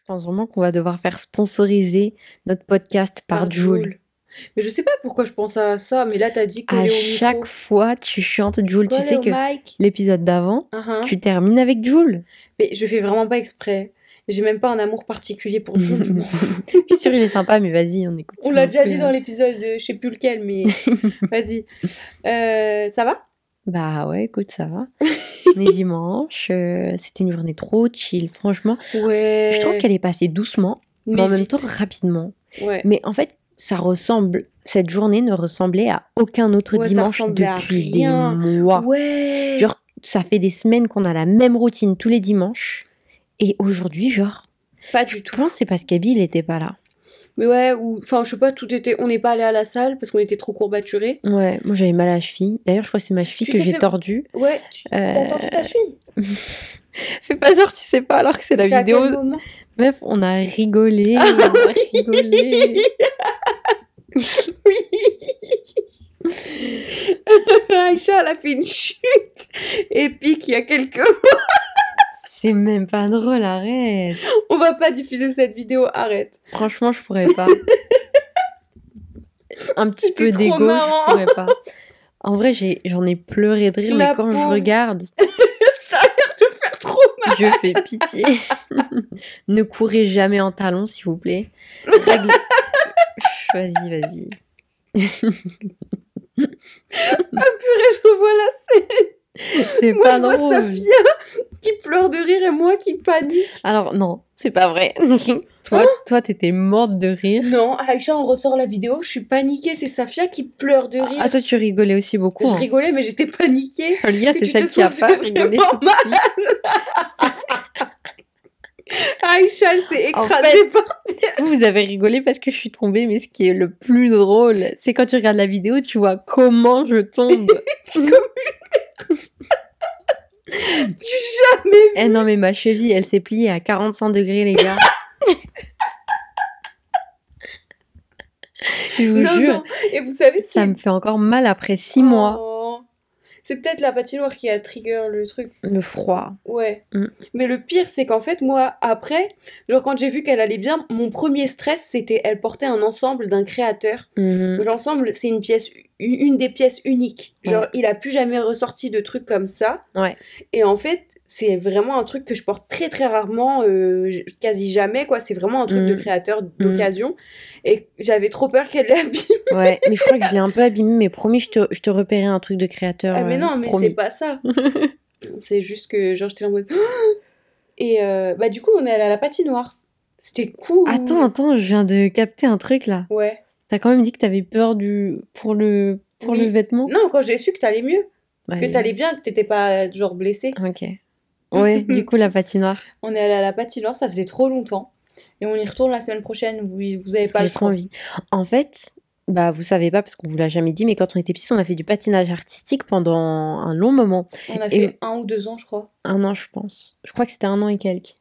Je pense vraiment qu'on va devoir faire sponsoriser notre podcast par, Par Joule. Joule. Mais je sais pas pourquoi je pense à ça, mais là t'as dit À coller au chaque micro. fois, tu chantes Joule. Tu sais que l'épisode d'avant, Uhum. tu termines avec Joule. Mais je fais vraiment pas exprès. J'ai même pas un amour particulier pour Joule. je suis sûre il est sympa, mais vas-y, on écoute. On l'a déjà dit dans l'épisode, de- je sais plus lequel, mais vas-y. Euh, ça va? Bah ouais, écoute, ça va. On est dimanche, euh, c'était une journée trop chill, franchement. Ouais. Je trouve qu'elle est passée doucement, mais, en même temps rapidement. Ouais. Mais en fait, ça ressemble, cette journée ne ressemblait à aucun autre Ouais, dimanche depuis des mois. Ouais. Genre, ça fait des semaines qu'on a la même routine tous les dimanches. Et aujourd'hui, genre, Pas du je tout. pense que c'est parce qu'Abby, il était pas là. Mais ouais, ou enfin, je sais pas, tout était. On n'est pas allé à la salle parce qu'on était trop courbaturés. Ouais, moi j'avais mal à la cheville. D'ailleurs, je crois que c'est ma cheville Tu que j'ai fait- tordue. Ouais, tu Euh, t'as entendu ta cheville Fais pas genre, tu sais pas, alors que c'est la C'est à vidéo. quel Meuf, on a rigolé, on a rigolé. Aïcha, elle a fait une chute épique il y a quelques mois. C'est même pas drôle, arrête. On va pas diffuser cette vidéo, arrête. Franchement, je pourrais pas. Un petit peu d'égo, je pourrais pas. En vrai, j'en ai, pleuré de rire, La mais quand je regarde, Ça a l'air de faire trop mal. je fais pitié. ne courez jamais en talons, s'il vous plaît. Règle- Vas-y, vas-y. Purée, je revois la scène. C'est Moi, pas vois drôle. Safia qui pleure de rire et moi qui panique. Alors, non, c'est pas vrai. toi, toi, t'étais morte de rire. Non, Aïcha, on ressort la vidéo. Je suis paniquée. C'est Safia qui pleure de rire. Ah, toi, tu rigolais aussi beaucoup. je hein. rigolais, mais j'étais paniquée. Lia, c'est celle qui a pas fait rigolé. Aïcha, elle s'est En écrasée fait- par Vous, vous avez rigolé parce que je suis tombée, mais ce qui est le plus drôle, c'est quand tu regardes la vidéo, tu vois comment je tombe. du jamais. eh non, mais ma cheville, elle s'est pliée à 45 degrés, les gars. je vous Non, jure, non. Et vous savez ça me fait encore mal après 6 mois. C'est peut-être la patinoire qui a trigger le truc. Le froid. Ouais. Mm. Mais le pire, c'est qu'en fait, moi, après, genre quand j'ai vu qu'elle allait bien, mon premier stress, c'était elle portait un ensemble d'un créateur. Mhm. L'ensemble, c'est une pièce, une une des pièces uniques. Genre, Ouais. il a plus jamais ressorti de trucs comme ça. Ouais. Et en fait, c'est vraiment un truc que je porte très très rarement, euh, quasi jamais quoi. C'est vraiment un truc de Mm. créateur d'occasion. Et j'avais trop peur qu'elle l'abîme. Ouais, mais je crois que je l'ai un peu abîmé, mais promis, je te, je te repérais un truc de créateur. Ah mais euh, non, mais c'est pas ça. c'est juste que genre j'étais en mode. Et euh, bah du coup, on est allé à la patinoire. C'était cool. Attends, attends, je viens de capter un truc là. Ouais. T'as quand même dit que t'avais peur du pour le pour Oui. le vêtement? Non, quand j'ai su que t'allais mieux, que Ouais. t'allais bien, que t'étais pas genre blessée. Ok. Ouais, du coup la patinoire. On est allé à la patinoire, ça faisait trop longtemps. Et on y retourne la semaine prochaine. Vous, vous avez pas J'ai le trop envie. En fait, bah vous savez pas parce qu'on vous l'a jamais dit, mais quand on était petits, on a fait du patinage artistique pendant un long moment, On a Et- fait un ou deux ans, je crois. un an je pense. Je crois que c'était un an et quelques.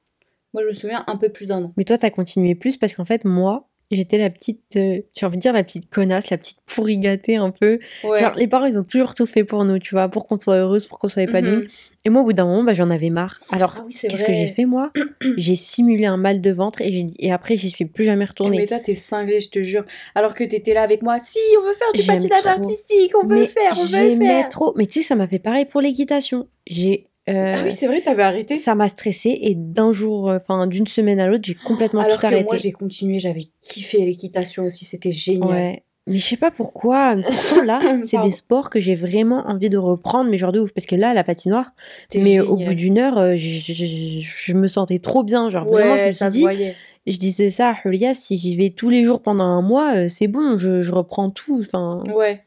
Moi, je me souviens un peu plus d'un an. Mais toi, t'as continué plus parce qu'en fait, moi, j'étais la petite, euh, j'ai envie de dire la petite connasse, la petite pourri gâtée un peu. Ouais. Genre, les parents, ils ont toujours tout fait pour nous, tu vois, pour qu'on soit heureuse, pour qu'on soit épanouie. Mhm. Et moi, au bout d'un moment, bah, j'en avais marre. Alors, Ah oui, qu'est-ce que j'ai fait, moi? J'ai simulé un mal de ventre et, et après, j'y suis plus jamais retournée. Mais toi, t'es cinglée, je te jure. Alors que t'étais là avec moi. Si, on veut faire du patinage artistique, on veut Mais le faire, on veut le faire. trop. Mais tu sais, ça m'a fait pareil pour l'équitation. J'ai. Euh, Ah oui, c'est vrai, t'avais arrêté. ça m'a stressée et d'un jour, euh, enfin d'une semaine à l'autre, j'ai complètement Alors tout que arrêté. moi, j'ai continué, j'avais kiffé l'équitation aussi, c'était génial. Ouais. Mais je sais pas pourquoi. Pourtant là, c'est des sports que j'ai vraiment envie de reprendre, mais genre de ouf. Parce que là, la patinoire, C'était mais génial. au bout d'une heure, euh, je, me sentais trop bien. Genre vraiment, je me Ouais, suis dit, voyait. je disais ça à Julia, si j'y vais tous les jours pendant un mois, c'est bon, je, je reprends tout. Enfin, Ouais.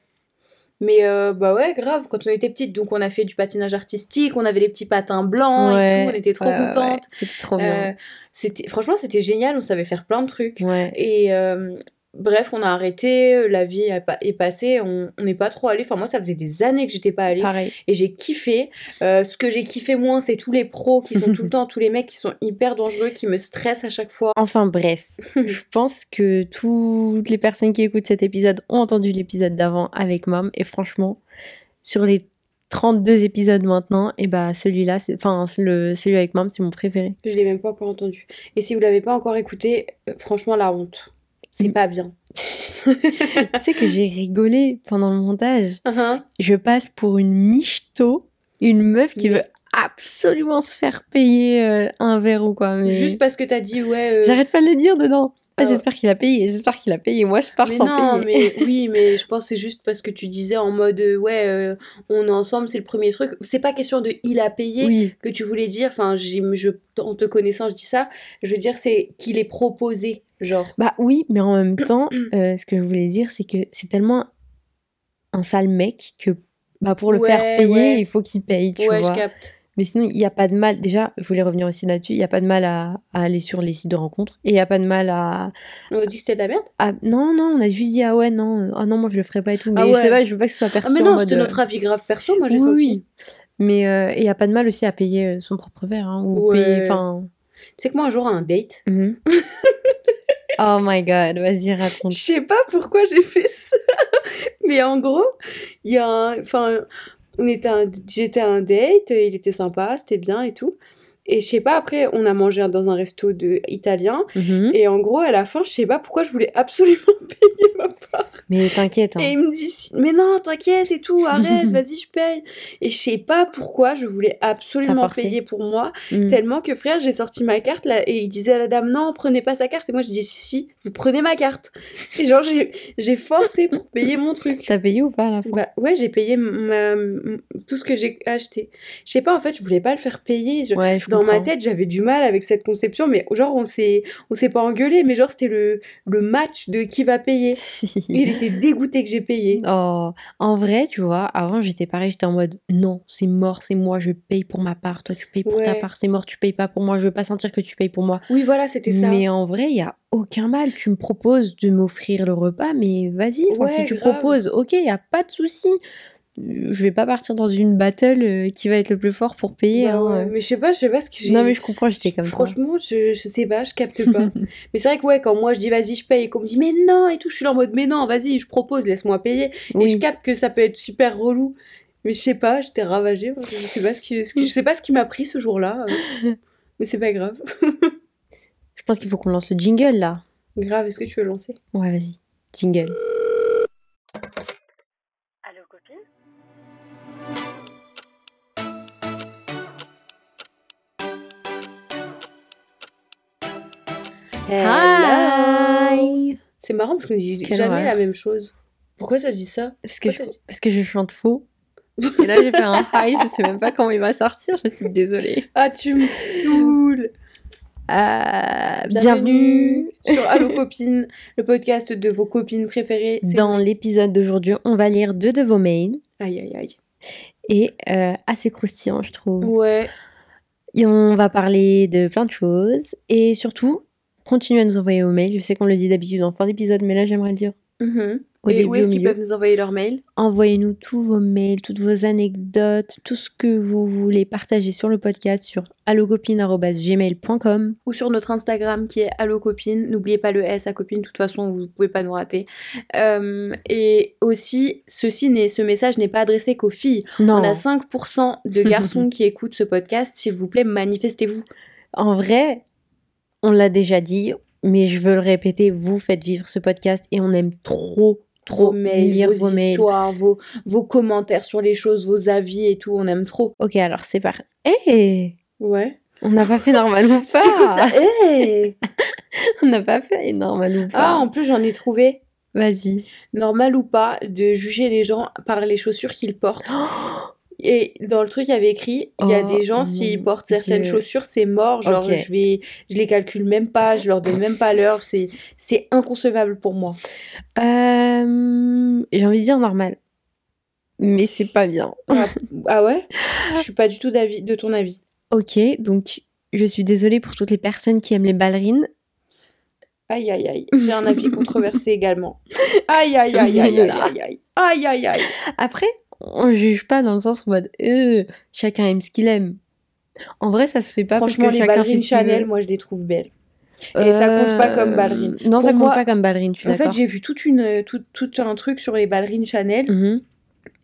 Mais euh, bah ouais, grave, quand on était petite, donc on a fait du patinage artistique, on avait les petits patins blancs et tout, on était trop ouais, contentes. C'était trop bien. Euh, c'était, franchement, c'était génial, on savait faire plein de trucs. Ouais. Et euh, bref, on a arrêté, la vie est passée, on n'est pas trop allé. Enfin, moi, ça faisait des années que j'étais pas allée. Pareil. Et j'ai kiffé. Euh, ce que j'ai kiffé moins, c'est tous les pros qui sont tout le temps, tous les mecs qui sont hyper dangereux, qui me stressent à chaque fois. Enfin bref, je pense que toutes les personnes qui écoutent cet épisode ont entendu l'épisode d'avant avec Mom et franchement, sur les 32 épisodes maintenant, et bah celui-là, c'est- enfin le, celui avec Mam, c'est mon préféré. Je l'ai même pas encore entendu. Et si vous l'avez pas encore écouté, euh, franchement, la honte. C'est pas bien. tu sais que j'ai rigolé pendant le montage. Hein Je passe pour une michto, une meuf qui Mais- veut absolument se faire payer euh, un verre ou quoi. Mais... Juste parce que t'as dit, ouais. euh, J'arrête pas de le dire dedans. Ah, Ah. J'espère qu'il a payé, j'espère qu'il a payé. Moi, je pars Mais sans non, payer. mais oui, mais je pense que c'est juste parce que tu disais en mode euh, ouais, euh, on est ensemble, c'est le premier truc. C'est pas question de il a payé Oui, que tu voulais dire. Enfin, je, en te connaissant, je dis ça. Je veux dire, c'est qu'il est proposé, genre. bah oui, mais en même temps, euh, ce que je voulais dire, c'est que c'est tellement un sale mec que bah, pour le Ouais, faire payer, ouais. il faut qu'il paye, tu ouais, vois. je capte. Mais sinon, il n'y a pas de mal. Déjà, je voulais revenir aussi là-dessus. Il n'y a pas de mal à, à aller sur les sites de rencontres. Et il n'y a pas de mal à, On a dit que c'était de la merde? à- Non, non, on a juste dit, ah ouais, non, euh, ah non, moi je le ferai pas et tout. Mais Ah je sais pas, je veux pas que ce soit perçu Ah, mais non, c'était euh, notre avis grave perso, moi j'ai oui, senti. oui. Mais euh, et il n'y a pas de mal aussi à payer euh, son propre verre. Hein, ou Ouais. payer. Enfin. Tu sais que moi, un jour, à un date, mhm. oh my god, vas-y, je raconte. sais pas pourquoi j'ai fait ça, mais en gros, il y a. Enfin, j'étais à un date, il était sympa, c'était bien et tout. Et je sais pas, après, on a mangé dans un resto de italien. Mhm. Et en gros, à la fin, je sais pas pourquoi je voulais absolument payer ma part. Mais t'inquiète. hein. Et il me dit, mais non, t'inquiète et tout, arrête, vas-y, je paye. Et je sais pas pourquoi je voulais absolument payer pour moi. Mhm. Tellement que frère, j'ai sorti ma carte là, et il disait à la dame, non, prenez pas sa carte. Et moi, je dis, si, si, vous prenez ma carte. Et genre, j'ai forcé pour payer mon truc. T'as payé ou pas à la fin Bah, ouais, j'ai payé ma- tout ce que j'ai acheté. Je sais pas, en fait, je voulais pas le faire payer. Je- Ouais, je dans ma tête, j'avais du mal avec cette conception, mais genre, on s'est, on s'est pas engueulé, mais genre, c'était le, le match de qui va payer. Il était dégoûté que j'ai payé. Oh, en vrai, tu vois, avant j'étais pareil, j'étais en mode non, c'est mort, c'est moi, je paye pour ma part, toi tu payes pour ta Ouais. part, c'est mort, tu payes pas pour moi, je veux pas sentir que tu payes pour moi. Oui, voilà, c'était ça. Mais en vrai, il y a aucun mal, tu me proposes de m'offrir le repas, mais vas-y, enfin, si Ouais, tu grave. proposes, ok, il a pas de souci. Je vais pas partir dans une battle euh, qui va être le plus fort pour payer. Bah hein, euh. Mais je sais pas, je sais pas ce que j'ai. Non mais je comprends, j'étais comme ça. Franchement, je, je sais pas, je capte pas. mais c'est vrai que ouais, quand moi je dis vas-y, je paye et qu'on me dit mais non et tout, je suis là en mode mais non, vas-y, je propose, laisse-moi payer. Et je capte que ça peut être super relou. Mais je sais pas, j'étais ravagée. Je sais pas ce qui, je sais pas ce qui m'a pris ce jour-là. euh. Mais c'est pas grave. Je pense qu'il faut qu'on lance le jingle là. Grave, est-ce que tu veux lancer? Ouais, vas-y. Jingle. Hi C'est marrant parce qu'on dit Quelle jamais horreur. la même chose. Pourquoi t'as dit ça Parce que, je, parce que je chante faux. Et là, j'ai fait un high, je sais même pas comment il va sortir, je suis désolée. Ah, tu me saoules Euh, Bienvenue bienvenue sur Allo Copines, le podcast de vos copines préférées. Dans l'épisode d'aujourd'hui, on va lire deux de vos mails. Aïe, aïe, aïe. Et euh, assez croustillant, je trouve. Ouais. Et on va parler de plein de choses. Et surtout, continuez à nous envoyer vos mails. Je sais qu'on le dit d'habitude en fin d'épisode, mais là, j'aimerais le dire Mhm. au Et début, où est-ce au qu'ils peuvent nous envoyer leur mail? Envoyez-nous tous vos mails, toutes vos anecdotes, tout ce que vous voulez partager sur le podcast sur allocopine.gmail.com. ou sur notre Instagram qui est Allo Copine. N'oubliez pas le S à copine, de toute façon, vous pouvez pas nous rater. Euh, et aussi, ceci n'est, ce message n'est pas adressé qu'aux filles. Non, On a 5% de garçons qui écoutent ce podcast. S'il vous plaît, manifestez-vous. en vrai, on l'a déjà dit, mais je veux le répéter, vous faites vivre ce podcast et on aime trop, trop mails, lire vos, vos mails. histoires, vos, vos commentaires sur les choses, vos avis et tout. On aime trop. Ok, alors c'est parti. Eh Ouais. On n'a pas fait normal ou pas C'est quoi ça Hey On n'a pas fait normal ou Ah, pas en plus, j'en ai trouvé. Vas-y. normal ou pas de juger les gens par les chaussures qu'ils portent. Et dans le truc, il y avait écrit, il y a Oh, des gens, mon s'ils portent certaines chaussures, c'est mort. Genre, je vais, je les calcule même pas, je leur donne même pas l'heure. C'est, c'est inconcevable pour moi. Euh, J'ai envie de dire normal. Mais c'est pas bien. Ah, ah ouais? Je suis pas du tout d'avis, de ton avis. Ok, donc je suis désolée pour toutes les personnes qui aiment les ballerines. Aïe, aïe, aïe. J'ai un avis controversé également. Aïe, aïe, aïe, aïe, aïe, aïe, aïe. Aïe, aïe, aïe. Après, on juge pas dans le sens en mode euh, chacun aime ce qu'il aime. En vrai, ça se fait pas Franchement, parce que les chacun ballerines Chanel, moi, je les trouve belles. Et ça compte pas comme Euh, ballerine. Non, ça compte moi- pas comme ballerine, je suis En fait, j'ai vu toute une, tout, tout un truc sur les ballerines Chanel. Mhm.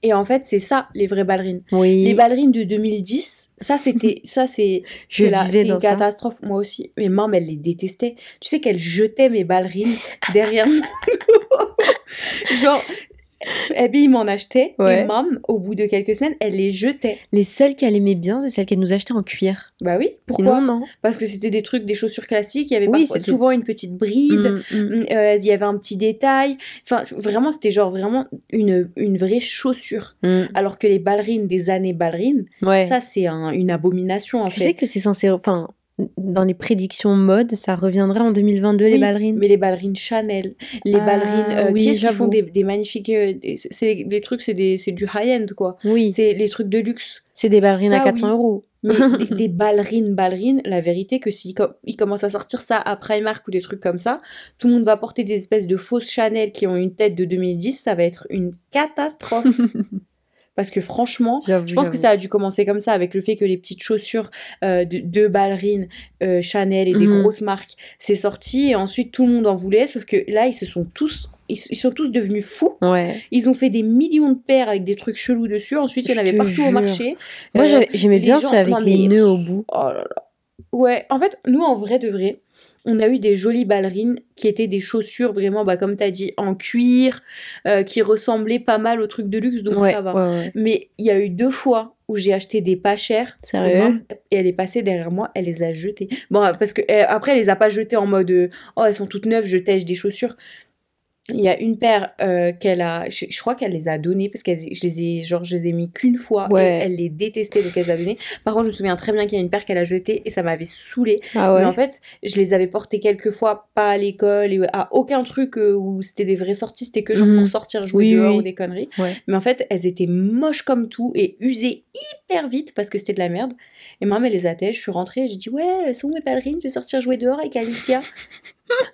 Et en fait, c'est ça, les vraies ballerines. Oui. Les ballerines de 2010, ça c'était, ça c'est, c'est une ça. catastrophe. Moi aussi, mes maman, elle les détestait. Tu sais qu'elle jetait mes ballerines derrière nous. Genre, Abby m'en achetait Ouais. et mam, au bout de quelques semaines, elle les jetait. Les seules qu'elle aimait bien, c'est celles qu'elle nous achetait en cuir. Bah oui. Pourquoi Sinon, non. Parce que c'était des trucs, des chaussures classiques. Il y avait Oui, parfois- souvent une petite bride. Mm, mm. Mm, euh, Il y avait un petit détail. Enfin, vraiment, c'était genre vraiment une, une vraie chaussure. Mm. Alors que les ballerines des années ballerines, Ouais. ça c'est un- une abomination en tu fait. sais que c'est censé. Enfin, dans les prédictions mode, ça reviendrait en 2022, les ballerines? Mais les ballerines Chanel, les Ah, ballerines, euh, oui, qui qui font? des, des magnifiques, euh, c'est les trucs, c'est des, c'est du high-end quoi. Oui, C'est les trucs de luxe. c'est des ballerines ça, à 400 oui. euros. Mais des, des ballerines, ballerines, la vérité que s'ils com- ils commencent à sortir ça à Primark ou des trucs comme ça, tout le monde va porter des espèces de fausses Chanel qui ont une tête de 2010, ça va être une catastrophe. Parce que franchement, je pense que ça a dû commencer comme ça, avec le fait que les petites chaussures euh, de, de ballerines euh, Chanel et des Mhm. grosses marques, c'est sorti et ensuite tout le monde en voulait, sauf que là ils se sont tous, ils, ils sont tous devenus fous. Ouais. Ils ont fait des millions de paires avec des trucs chelous dessus. Ensuite il y en avait partout au marché. Moi, Euh, j'aimais bien gens- ceux avec non, les mais- nœuds au bout. Oh là là. Ouais, en fait, nous, en vrai de vrai, on a eu des jolies ballerines qui étaient des chaussures vraiment, bah, comme t'as dit, en cuir, euh, qui ressemblaient pas mal aux trucs de luxe, donc ouais, ça va. ouais, ouais. Mais il y a eu deux fois où j'ai acheté des pas chers. Et, Sérieux? Et elle est passée derrière moi, elle les a jetées. Bon, parce que euh, après, elle les a pas jetées en mode euh, oh, elles sont toutes neuves, je tèche des chaussures. Il y a une paire euh, qu'elle a, je, je crois qu'elle les a données parce que je les ai, genre, je les ai mis qu'une fois Ouais. et elle les détestait donc elle les a données. Par contre, je me souviens très bien qu'il y a une paire qu'elle a jetée et ça m'avait saoulée. Ah ouais. Mais en fait, je les avais portées quelques fois, pas à l'école et à aucun truc euh, où c'était des vraies sorties, c'était que genre Mhm. pour sortir jouer Oui, dehors oui. ou des conneries. Ouais. Mais en fait, elles étaient moches comme tout et usées hyper vite parce que c'était de la merde. Et maman, elle les attèche, je suis rentrée et j'ai dit Ouais, sont où mes ballerines Je vais sortir jouer dehors avec Alicia.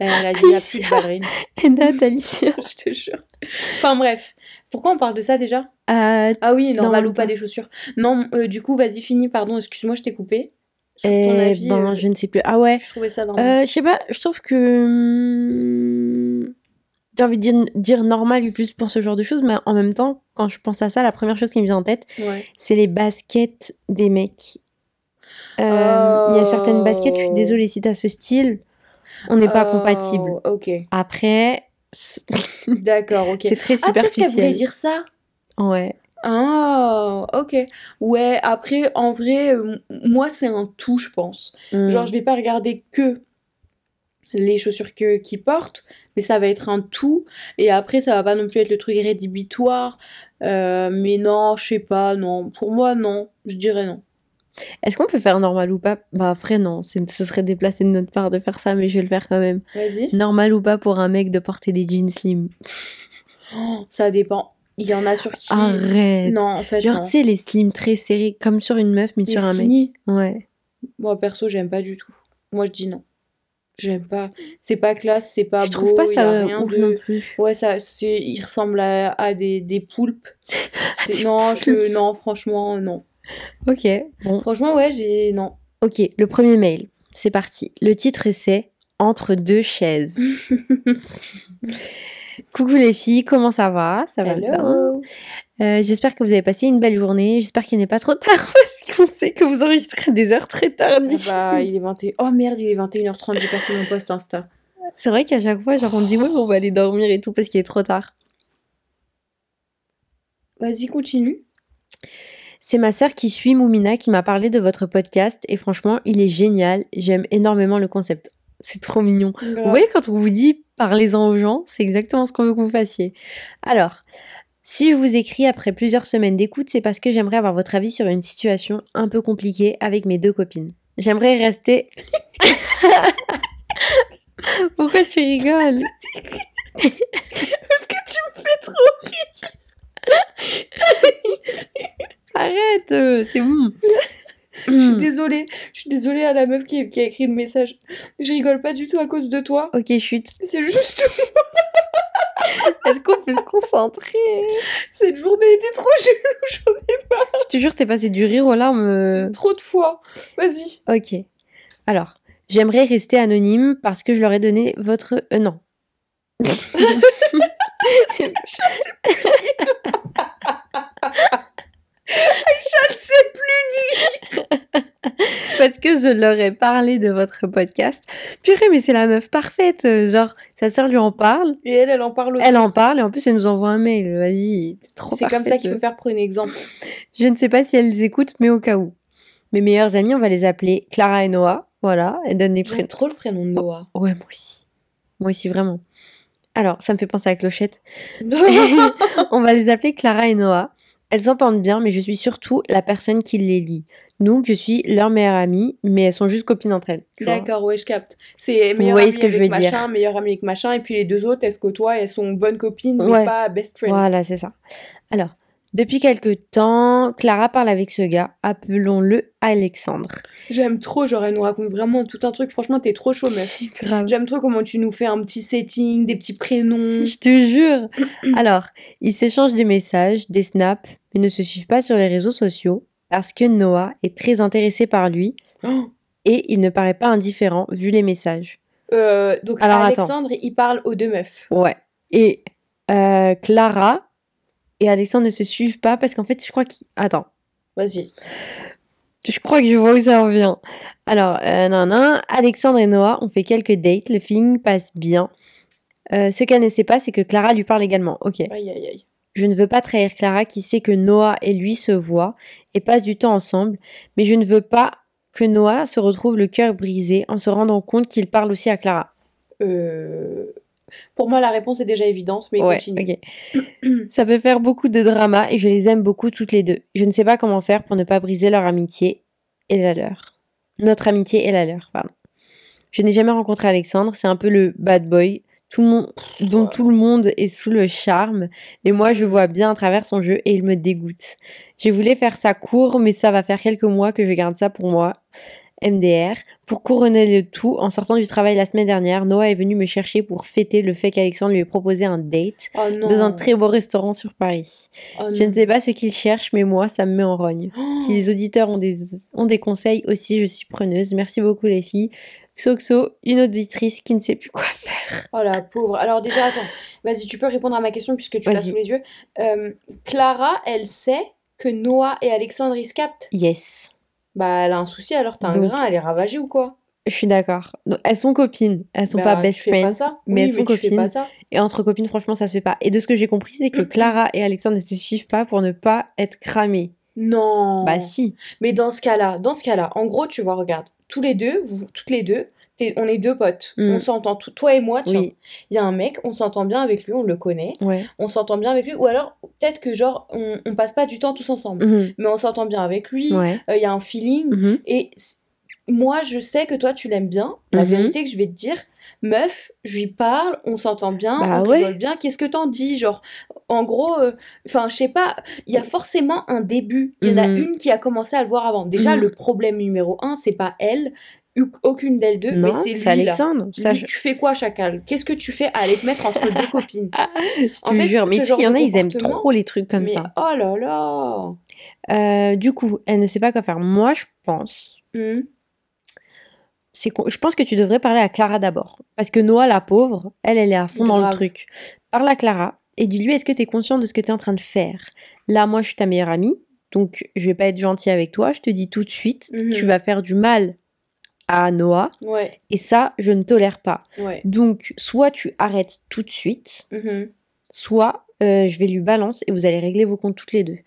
Elle a dit Il n'y a plus de Alicia. date, je te jure. Enfin bref. Pourquoi on parle de ça déjà? Euh, Ah oui, normal ou pas des chaussures? Non, euh, du coup, vas-y, finis, pardon, excuse-moi, je t'ai coupé. Sur ton eh avis, ben, euh, je ne sais plus. Ah ouais. je trouvais ça normal. Je sais pas, je trouve que. hum, J'ai envie de dire, dire normal juste pour ce genre de choses, mais en même temps, quand je pense à ça, la première chose qui me vient en tête, Ouais. c'est les baskets des mecs. Il y a certaines baskets, je suis désolée si t'as ce style, on n'est pas compatible. Oh, Ok, Après, d'accord, ok. c'est très Ah, peut-être qu'elle superficiel. dire ça. Ouais. Ah, ok. Ouais, après, en vrai, euh, moi, c'est un tout, je pense. Mm. Genre, je vais pas regarder que les chaussures que qu'ils portent, mais ça va être un tout. Et après, ça va pas non plus être le truc rédhibitoire. Euh, mais non, je sais pas, non. Pour moi, non. Je dirais non. Est-ce qu'on peut faire normal ou pas? Bah après non, ce serait déplacé de notre part de faire ça, mais je vais le faire quand même. Vas-y. Normal ou pas pour un mec de porter des jeans slim? Oh, ça dépend. Il y en a sur qui? Arrête Non, en fait, Genre tu sais les slims très serrés comme sur une meuf mais Les sur un mec. Ouais. Moi, perso, j'aime pas du tout. Moi, je dis non. J'aime pas. C'est pas classe, c'est pas je beau, trouve pas a ça rien ouf de... non plus. Ouais, ça, il ressemble à, à des, des poulpes. Non, je, non, franchement, non. Ok, bon. Franchement, ouais, j'ai, non. Ok, le premier mail, c'est parti. Le titre c'est Entre deux chaises. Coucou les filles, comment ça va? Ça va bien? Euh, J'espère que vous avez passé une belle journée. J'espère qu'il n'est pas trop tard parce qu'on sait que vous enregistrez des heures très Ah tardives. bah, il est 21... Oh merde, il est 21h30, j'ai pas fait mon post Insta. C'est vrai qu'à chaque fois, genre on dit ouais, on va aller dormir et tout parce qu'il est trop tard. Vas-y, continue. C'est ma sœur qui suit Moumina qui m'a parlé de votre podcast et franchement, il est génial. J'aime énormément le concept. C'est trop mignon. Vous voyez, quand on vous dit parlez-en aux gens, c'est exactement ce qu'on veut que vous fassiez. Alors, si je vous écris après plusieurs semaines d'écoute, c'est parce que j'aimerais avoir votre avis sur une situation un peu compliquée avec mes deux copines. J'aimerais rester. Pourquoi tu rigoles? Parce que tu me fais trop... Arrête, euh, c'est bon. Je suis Hmm. désolée. Je suis désolée à la meuf qui, qui a écrit le message. Je rigole pas du tout à cause de toi. Ok, chute. C'est juste... Est-ce qu'on peut se concentrer? Cette journée était trop chelou, j'en ai pas Je te jure, t'es passé du rire aux larmes. euh. trop de fois. Vas-y. Ok. Alors, j'aimerais rester anonyme parce que je leur ai donné votre. euh, non. Ne sait plus Aïcha ne sait plus lire. Parce que je leur ai parlé de votre podcast. Purée, mais c'est la meuf parfaite. Genre, sa sœur lui en parle. Et elle, elle en parle aussi. Elle en parle et en plus elle nous envoie un mail. Vas-y, trop C'est comme ça qu'il faut faire, prenez exemple. Je ne sais pas si elles écoutent, mais au cas où. Mes meilleures amies, on va les appeler Clara et Noah. Voilà, elles donnent les prénoms. trop le prénom de Noah. Ouais, moi aussi. Moi aussi, vraiment. Alors, ça me fait penser à Clochette. on va les appeler Clara et Noah. Elles s'entendent bien, mais je suis surtout la personne qui les lie. Donc, je suis leur meilleure amie, mais elles sont juste copines entre elles. D'accord, ouais, je capte. C'est meilleure amie ce que je avec dire. machin, meilleure amie avec machin, et puis les deux autres, elles se côtoient, elles sont bonnes copines, mais Ouais. pas best friends. Voilà, c'est ça. Alors, depuis quelque temps, Clara parle avec ce gars. Appelons-le Alexandre. J'aime trop, genre, elle nous raconte vraiment tout un truc. Franchement, t'es trop chaud, meuf. J'aime trop comment tu nous fais un petit setting, des petits prénoms. Je te jure. Alors, ils s'échangent des messages, des snaps, mais ne se suivent pas sur les réseaux sociaux parce que Noah est très intéressé par lui Oh. et il ne paraît pas indifférent vu les messages. Euh, donc, Alors, attends. Alexandre, il parle aux deux meufs. Ouais. Et euh, Clara et Alexandre ne se suivent pas parce qu'en fait, je crois qu'ils... Attends. Vas-y. Je crois que je vois où ça revient. Alors, euh, nan, nan, Alexandre et Noah ont fait quelques dates, le feeling passe bien. Euh, ce qu'elle ne sait pas, c'est que Clara lui parle également. Ok. Aïe, aïe, aïe. Je ne veux pas trahir Clara qui sait que Noah et lui se voient et passent du temps ensemble, mais je ne veux pas que Noah se retrouve le cœur brisé en se rendant compte qu'il parle aussi à Clara. Euh, Pour moi, la réponse est déjà évidente, mais ouais, continue. Ça peut faire beaucoup de drama et je les aime beaucoup toutes les deux. Je ne sais pas comment faire pour ne pas briser leur amitié et la leur. Notre amitié et la leur, pardon. Je n'ai jamais rencontré Alexandre, c'est un peu le bad boy, tout le monde, dont tout le monde est sous le charme, et moi je vois bien à travers son jeu et il me dégoûte. Je voulais faire ça court, mais ça va faire quelques mois que je garde ça pour moi. MDR. Pour couronner le tout, en sortant du travail la semaine dernière, Noah est venu me chercher pour fêter le fait qu'Alexandre lui ait proposé un date Oh dans un très beau restaurant sur Paris. Oh Je ne sais pas ce qu'il cherche, mais moi, ça me met en rogne. Oh. Si les auditeurs ont des, ont des conseils aussi, je suis preneuse. Merci beaucoup les filles. Xoxo, une auditrice qui ne sait plus quoi faire. Oh la pauvre. Alors déjà, attends. Vas-y, tu peux répondre à ma question puisque tu l'as sous les yeux. Euh, Clara, elle sait que Noah et Alexandre, ils se captent. Yes, Bah, elle a un souci, alors t'as un Donc- grain, elle est ravagée ou quoi? Je suis d'accord. Donc, Elles sont copines, elles sont Bah, pas best friends, mais Oui, elles sont copines. Et entre copines, franchement, ça se fait pas. Et de ce que j'ai compris, c'est que Clara et Alexandre ne se suivent pas pour ne pas être cramés. Non. Bah si. Mais dans ce cas-là, dans ce cas-là, en gros, tu vois, regarde, tous les deux, vous, toutes les deux, on est deux potes. Mm. On s'entend, toi et moi, tiens. Oui. Il y a un mec, on s'entend bien avec lui, on le connaît, Ouais. on s'entend bien avec lui, ou alors peut-être que genre, on, on passe pas du temps tous ensemble, Mhm. mais on s'entend bien avec lui, euh, il Ouais. y a un feeling, Mhm. et moi, je sais que toi, tu l'aimes bien. La Mhm. vérité que je vais te dire, meuf, je lui parle, on s'entend bien, Bah on ouais. rigole bien. Qu'est-ce que t'en dis Genre, en gros, euh, enfin, je sais pas, il y a forcément un début. Il y en a une qui a commencé à le voir avant. Déjà, le problème numéro un, c'est pas elle, aucune d'elles deux, mais c'est lui, c'est là. Alexandre. Ça, Lui, je... tu fais quoi, chacal? Qu'est-ce que tu fais à aller te mettre entre deux copines? Je en te fait, jure. Mais il y en a, ils aiment trop les trucs comme Mais ça. oh là là Euh, du coup, elle ne sait pas quoi faire. Moi, je pense. Hmm. C'est je pense que tu devrais parler à Clara d'abord. Parce que Noah, la pauvre, elle, elle est à fond dans le truc. Parle à Clara et dis-lui est-ce que tu es consciente de ce que tu es en train de faire? Là, moi, je suis ta meilleure amie. Donc, je vais pas être gentille avec toi. Je te dis tout de suite, Mhm. tu vas faire du mal à Noah. Ouais, Et ça, je ne tolère pas. ouais. Donc, soit tu arrêtes tout de suite, Mhm. soit euh, je vais lui balance et vous allez régler vos comptes toutes les deux.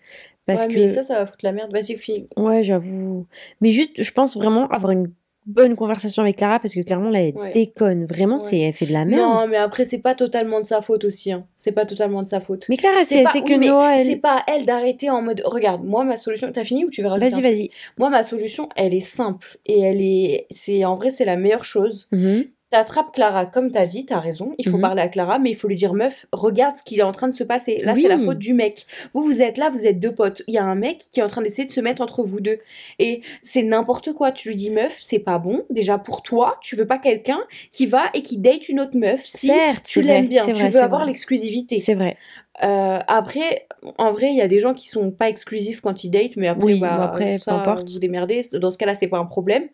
Parce ouais, que. mais ça, ça va foutre la merde. Vas-y, fille. Ouais, j'avoue. Mais juste, je pense vraiment avoir une bonne conversation avec Clara parce que clairement, là, elle Ouais. déconne. Vraiment, Ouais. c'est, elle fait de la merde. Non, mais après, c'est pas totalement de sa faute aussi. Hein. C'est pas totalement de sa faute. Mais Clara, c'est, pas- c'est oui, que Noah, c'est elle. pas à elle d'arrêter en mode. Regarde, moi, ma solution. T'as fini ou tu verras Vas-y, vas-y. Moi, ma solution, elle est simple. Et elle est. c'est En vrai, c'est la meilleure chose. Mhm. T'attrapes Clara, comme t'as dit, t'as raison. Il faut Mhm. parler à Clara, mais il faut lui dire Meuf, regarde ce qui est en train de se passer. Là, Oui. c'est la faute du mec. Vous, vous êtes là, vous êtes deux potes. Il y a un mec qui est en train d'essayer de se mettre entre vous deux. Et c'est n'importe quoi. Tu lui dis Meuf, c'est pas bon. Déjà, pour toi, tu veux pas quelqu'un qui va et qui date une autre meuf. Si Certes, tu l'aimes bien, tu vrai, veux avoir l'exclusivité. C'est vrai. Euh, après, en vrai, il y a des gens qui sont pas exclusifs quand ils datent, mais après, Oui, bah, après, peu ça, importe. vous démerdez. Dans ce cas-là, c'est pas un problème.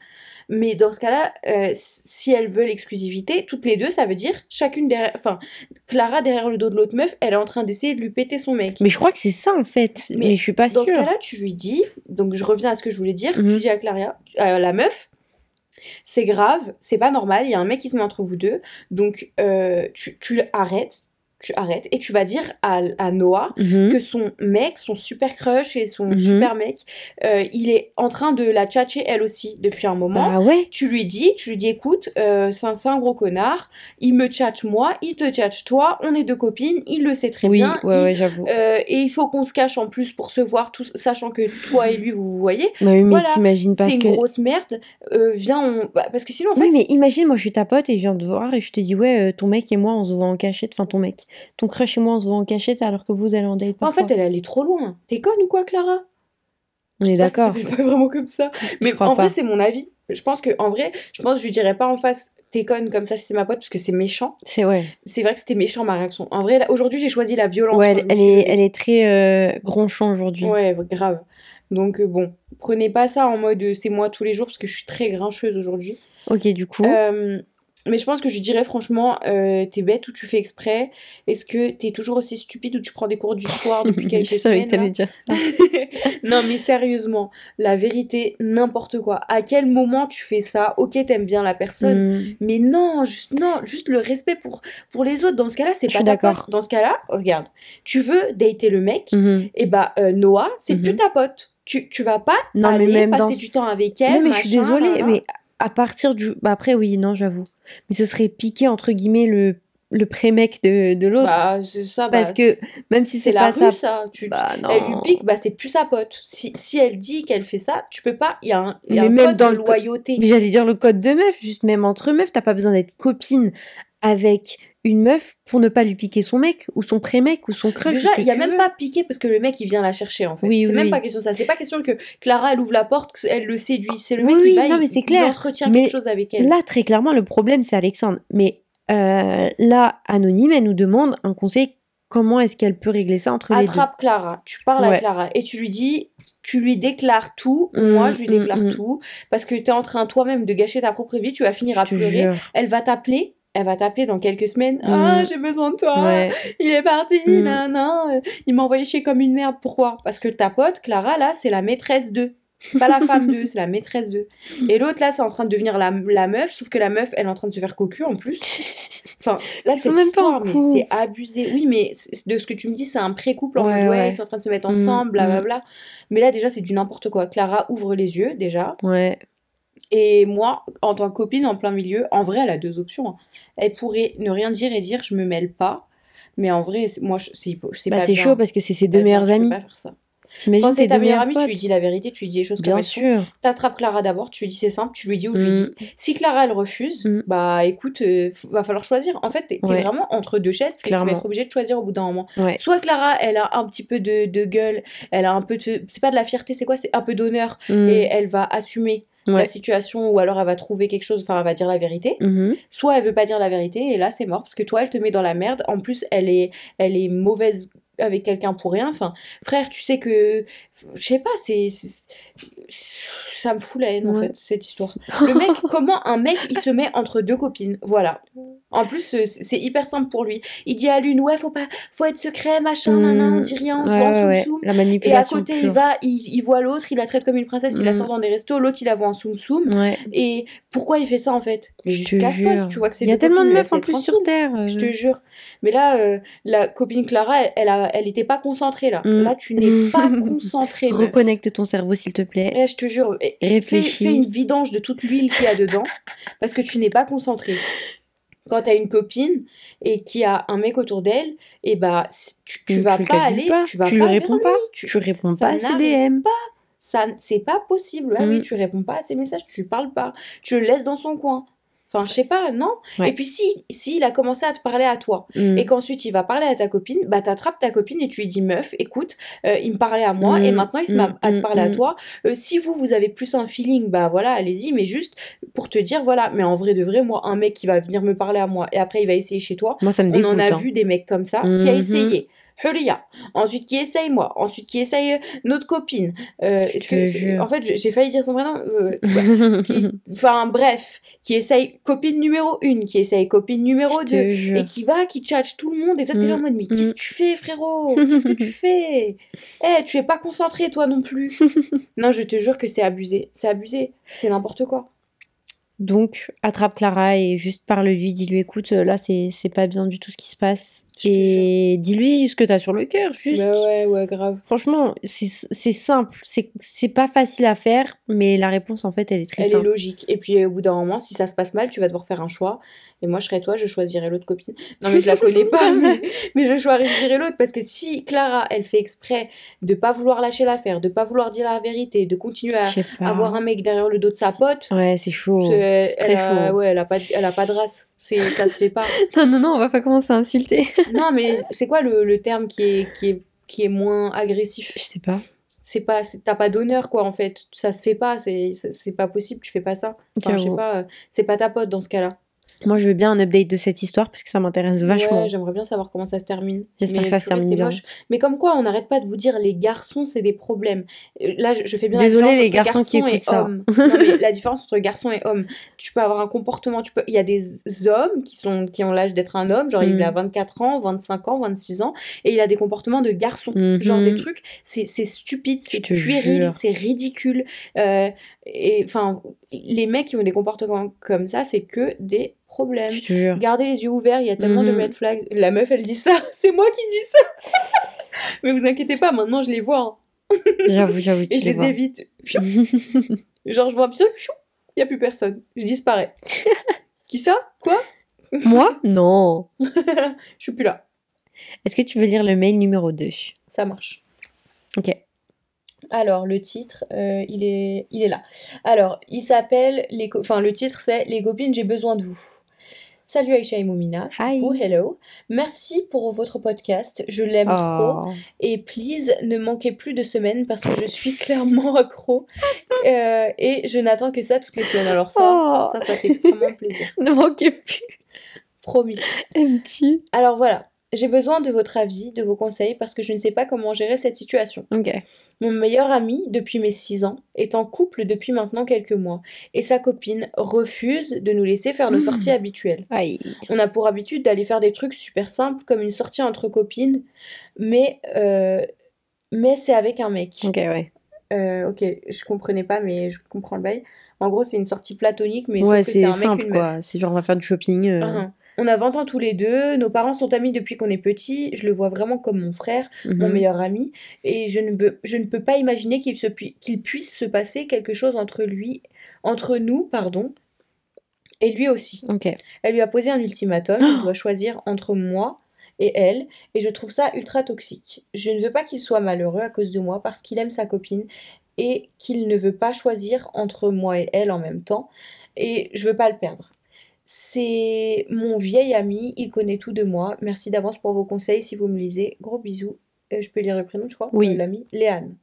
Mais dans ce cas-là, euh, si elles veulent l'exclusivité, toutes les deux, ça veut dire chacune derrière. Enfin, Clara derrière le dos de l'autre meuf, elle est en train d'essayer de lui péter son mec. Mais je crois que c'est ça en fait. Mais, je suis pas Dans sûre. ce cas-là, tu lui dis, donc je reviens à ce que je voulais dire, Mhm. tu dis à Clara, à la meuf, c'est grave, c'est pas normal, il y a un mec qui se met entre vous deux, donc euh, tu, tu arrêtes, tu arrêtes, et tu vas dire à, à Noah Mhm. que son mec, son super crush et son Mhm. super mec, euh, il est en train de la tchatcher elle aussi depuis un moment. Bah ouais. Tu lui dis, tu lui dis, écoute, euh, c'est un, gros connard, il me tchatche moi, il te tchatche toi, on est deux copines, il le sait très Oui, bien. ouais, il- ouais, j'avoue. euh, et il faut qu'on se cache en plus pour se voir, tous, sachant que toi et lui, vous vous voyez. Bah oui, mais voilà, t'imagines parce C'est une grosse merde. Viens, on... bah, parce que sinon, en fait, Oui, mais imagine, moi je suis ta pote et je viens te voir et je te dis, ouais, ton mec et moi on se voit en cachette. Enfin, ton mec. Ton crush et moi on se voit en cachette alors que vous allez en date en fait, elle est allée trop loin. T'es conne ou quoi, Clara? On est d'accord. s'appelle pas vraiment comme ça. Mais crois en vrai, c'est mon avis. Je pense que, en vrai, je pense que je lui dirais pas en face, t'es conne comme ça si c'est ma pote, parce que c'est méchant. C'est ouais. C'est vrai que c'était méchant ma réaction. En vrai, aujourd'hui, j'ai choisi la violence. Ouais, elle, suis est, elle est très euh, gronchon aujourd'hui. Ouais, grave. Donc, euh, bon, prenez pas ça en mode euh, c'est moi tous les jours, parce que je suis très grincheuse aujourd'hui. Ok, du coup. Euh, mais je pense que je dirais franchement, euh, t'es bête ou tu fais exprès Est-ce que t'es toujours aussi stupide ou tu prends des cours du soir depuis quelques je semaines que dire ça. Non mais sérieusement, la vérité, n'importe quoi. À quel moment tu fais ça? Ok, t'aimes bien la personne, Hmm. mais non, juste non, juste le respect pour pour les autres. Dans ce cas-là, c'est pas d'accord. Dans ce cas-là, regarde, tu veux dater le mec, Mhm. et bah euh, Noah, c'est Mhm. plus ta pote. Tu, tu vas pas Non, mais aller même passer du temps avec elle. Non, mais je suis désolée, mais à partir du. Bah après, oui, non, j'avoue. Mais ce serait piquer, entre guillemets, le, le pré-mec de, de l'autre. Bah, c'est ça. bah, Parce que même si c'est pas rue, ça. ça. Tu, Bah non. Elle lui pique, bah c'est plus sa pote. Si, si elle dit qu'elle fait ça, tu peux pas. Il y a un, y a Mais un même code dans de le loyauté. Mais j'allais dire le code de meuf, juste même entre meufs, t'as pas besoin d'être copine avec une meuf pour ne pas lui piquer son mec, ou son pré-mec, ou son crush. Déjà, il y a même veux. pas piqué parce que le mec il vient la chercher en fait. Oui, c'est oui, même oui. pas question de ça. C'est pas question que Clara elle ouvre la porte, elle le séduit. C'est le mec qui va, non, mais c'est clair. entretient Mais quelque chose avec elle. Là, très clairement, le problème, c'est Alexandre. Mais euh, là, Anonyme, elle nous demande un conseil. Comment est-ce qu'elle peut régler ça entre les deux? Attrape Clara, tu parles à. Clara et tu lui dis, tu lui déclares tout. Mm, Moi, je lui mm, déclare mm. tout parce que tu es en train toi-même de gâcher ta propre vie. Tu vas finir à pleurer. jure. Elle va t'appeler. Elle va t'appeler dans quelques semaines. Ah, j'ai besoin de toi. Ouais. Il est parti, Mm. nan, nan. Il m'a envoyé chier comme une merde. Pourquoi? Parce que ta pote, Clara, là, c'est la maîtresse d'eux. C'est pas la femme d'eux, c'est la maîtresse d'eux. Et l'autre, là, c'est en train de devenir la, la meuf, sauf que la meuf, elle est en train de se faire cocu en plus. Enfin, là, c'est même pas mais c'est abusé. Oui, mais de ce que tu me dis, c'est un pré-couple en Ouais, mode, ouais, ouais. ils sont en train de se mettre Mm, ensemble, blablabla. Mais là, déjà, c'est du n'importe quoi. Clara ouvre les yeux, déjà. Ouais. Et moi, en tant que copine en plein milieu, en vrai, elle a deux options. hein. Elle pourrait ne rien dire et dire je me mêle pas. Mais en vrai, moi, c'est Bah, pas c'est chaud parce que c'est ses deux bien, meilleures amies. pas faire ça. T'imagines Quand c'est ta meilleure amie, tu potes lui dis la vérité, tu lui dis les choses comme Bien sont. sûr. T'attrapes Clara d'abord, tu lui dis c'est simple, tu lui dis ou je lui Mm. dis. Si Clara elle refuse, Mm. bah écoute, euh, va falloir choisir. En fait, t'es Ouais. vraiment entre deux chaises, parce que tu vas être obligé de choisir au bout d'un moment. Ouais. Soit Clara, elle a un petit peu de, de gueule, elle a un peu de. C'est pas de la fierté, c'est quoi? C'est un peu d'honneur, Mm. et elle va assumer la situation, ou alors elle va trouver quelque chose, enfin elle va dire la vérité. Mhm. Soit elle veut pas dire la vérité, et là c'est mort, parce que toi elle te met dans la merde. En plus, elle est, elle est mauvaise avec quelqu'un pour rien. Enfin, frère, tu sais que. Je sais pas, c'est. c'est- Ça me fout la haine en fait, cette histoire. Le mec, comment un mec il se met entre deux copines? Voilà. En plus, euh, c'est hyper simple pour lui. Il dit à l'une, ouais, faut pas, faut être secret, machin, nana, on Mm. dit rien, on se Ouais, voit en. La Et à manipulation côté, il va, il, il voit l'autre, il la traite comme une princesse, il la Mm. sort dans des restos, l'autre il la voit en soum soum. Ouais. Et pourquoi il fait ça en fait? Mais Je te jure. tu vois que c'est Il y a tellement de meufs en plus sur. Terre. euh. Je te jure. Mais là, euh, la copine Clara, elle, elle, a- elle était pas concentrée là. Mm. Là, tu n'es pas concentrée. Reconnecte ton cerveau, s'il te plaît. Eh, je te jure, eh, fais, une vidange de toute l'huile qu'il y a dedans parce que tu n'es pas concentré. Quand tu as une copine et qui a un mec autour d'elle, et bah c- tu, tu vas pas aller, pas, tu vas tu pas réponds lui, pas, tu, tu réponds pas à ses DM. pas. Ça, c'est pas possible. Ah Mm. oui, tu réponds pas à ses messages, tu lui parles pas, tu le laisses dans son coin. Enfin, je sais pas, non Ouais. Et puis si, si il a commencé à te parler à toi Mm. et qu'ensuite il va parler à ta copine, bah t'attrapes ta copine et tu lui dis meuf, écoute, euh, il me parlait à moi et Mm, maintenant il se mm, met à te mm, parler à toi. Euh, si vous vous avez plus un feeling, bah voilà, allez-y, mais juste pour te dire voilà, mais en vrai de vrai, moi un mec qui va venir me parler à moi et après il va essayer chez toi, Moi, ça me on dégoûte. en a hein. vu des mecs comme ça qui a Mhm. essayé. Huria, ensuite qui essaye moi, ensuite qui essaye notre copine? Euh, est-ce que en fait j'ai failli dire son prénom. euh, ouais. Qui- Enfin bref, qui essaye copine numéro une, qui essaye copine numéro Je deux, te jure. et qui va, qui tchatche tout le monde, et toi t'es là en Mm, mode, mais mm. qu'est-ce que tu fais, frérot? Qu'est-ce que tu fais? Eh, tu es pas concentré, toi non plus. non, je te jure que c'est abusé. C'est abusé. C'est n'importe quoi. Donc, attrape Clara et juste parle-lui, dis-lui, écoute, euh, là, c'est pas bien du tout ce qui se passe. Et dis-lui ce que t'as sur le cœur, juste. Bah ouais, ouais, grave. Franchement, c'est simple. C'est pas facile à faire, mais la réponse, en fait, elle est très Elle est simple. logique. Et puis, euh, au bout d'un moment, si ça se passe mal, tu vas devoir faire un choix. Et moi, je serais toi, je choisirais l'autre copine. Non, mais je la connais pas, mais, mais je choisirais l'autre. Parce que si Clara, elle fait exprès de pas vouloir lâcher l'affaire, de pas vouloir dire la vérité, de continuer à avoir un mec derrière le dos de sa pote, Ouais, c'est chaud. c'est- très elle a, chaud. ouais, elle a pas, elle a pas de race. C'est, ça se fait pas. Non, non, non, on va pas commencer à insulter. non, mais c'est quoi le, le terme qui est, qui est, qui est moins agressif? Je sais pas. c'est pas t'as pas d'honneur quoi en fait ça se fait pas c'est c'est pas possible tu fais pas ça enfin je sais pas euh, c'est pas ta pote dans ce cas-là Moi, je veux bien un update de cette histoire parce que ça m'intéresse vachement. ouais j'aimerais bien savoir comment ça se termine J'espère que ça se termine c'est bien. moche. mais comme quoi on n'arrête pas de vous dire les garçons c'est des problèmes Euh, là je, fais bien Désolée, les garçons entre qui et écoutent ça. homme non mais la différence entre garçon et homme tu peux avoir un comportement tu peux il y a des hommes qui sont qui ont l'âge d'être un homme genre il Mm. a 24 ans 25 ans 26 ans et il a des comportements de garçon Mhm. genre des trucs c'est stupide c'est puéril c'est ridicule euh, et enfin les mecs qui ont des comportements comme ça c'est que des problèmes. Gardez les yeux ouverts il y a tellement de Mhm. red flags. La meuf elle dit ça. C'est moi qui dis ça. Mais vous inquiétez pas maintenant je les vois hein. J'avoue, j'avoue. et je les vois. évite. Genre je vois pied il y a plus personne. Je disparais. Qui ça? Quoi? Moi? Non. je suis plus là. Est-ce que tu veux lire le mail numéro 2 ça marche. Ok. Alors, le titre, euh, il, est, il est là. Alors, il s'appelle, les enfin, le titre c'est Les copines, j'ai besoin de vous. Salut Aïcha et Moumina. Hi. Ou hello. Merci pour votre podcast. Je l'aime trop. Oh. Et please, ne manquez plus de semaines parce que je suis clairement accro. Euh, et je n'attends que ça toutes les semaines. Alors, ça, Oh. ça, ça fait extrêmement plaisir. Ne manquez plus. Promis. Aimes-tu? Alors voilà. J'ai besoin de votre avis, de vos conseils parce que je ne sais pas comment gérer cette situation. Mon meilleur ami, depuis mes 6 ans, est en couple depuis maintenant quelques mois, et sa copine refuse de nous laisser faire nos Mm. sorties habituelles. Aïe. On a pour habitude d'aller faire des trucs super simples, comme une sortie entre copines, mais, euh, mais c'est avec un mec. Ok, ouais. Euh, ok, je comprenais pas, mais je comprends le bail. En gros, c'est une sortie platonique, mais ouais, c'est un mec, simple, une meuf. quoi. C'est genre, on va faire du shopping. euh, Uhum. On a 20 ans tous les deux, nos parents sont amis depuis qu'on est petit, je le vois vraiment comme mon frère mon mhm. meilleur ami, et je ne, peux, je ne peux pas imaginer qu'il se qu'il puisse se passer quelque chose entre lui, entre nous, pardon, et lui aussi. Ok. Elle lui a posé un ultimatum, il doit choisir entre moi et elle, et je trouve ça ultra toxique. Je ne veux pas qu'il soit malheureux à cause de moi parce qu'il aime sa copine et qu'il ne veut pas choisir entre moi et elle en même temps, et je veux pas le perdre. C'est mon vieil ami, il connaît tout de moi. Merci d'avance pour vos conseils si vous me lisez. Gros bisous. Euh, je peux lire le prénom, je crois Oui. Euh, L'ami, Léane.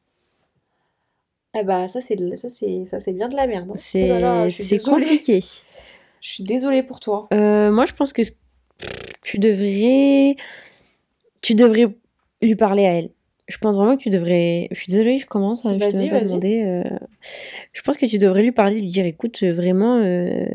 Ah bah ça c'est ça c'est ça c'est bien de la merde. hein. Oh C'est je désolée. compliqué. Je suis désolée pour toi. Euh, moi, je pense que tu devrais, tu devrais lui parler à elle. Je pense vraiment que tu devrais. Je suis désolée, je commence. à- Je Vas-y, t'ai même pas euh, Je pense que tu devrais lui parler, lui dire, écoute, vraiment, euh,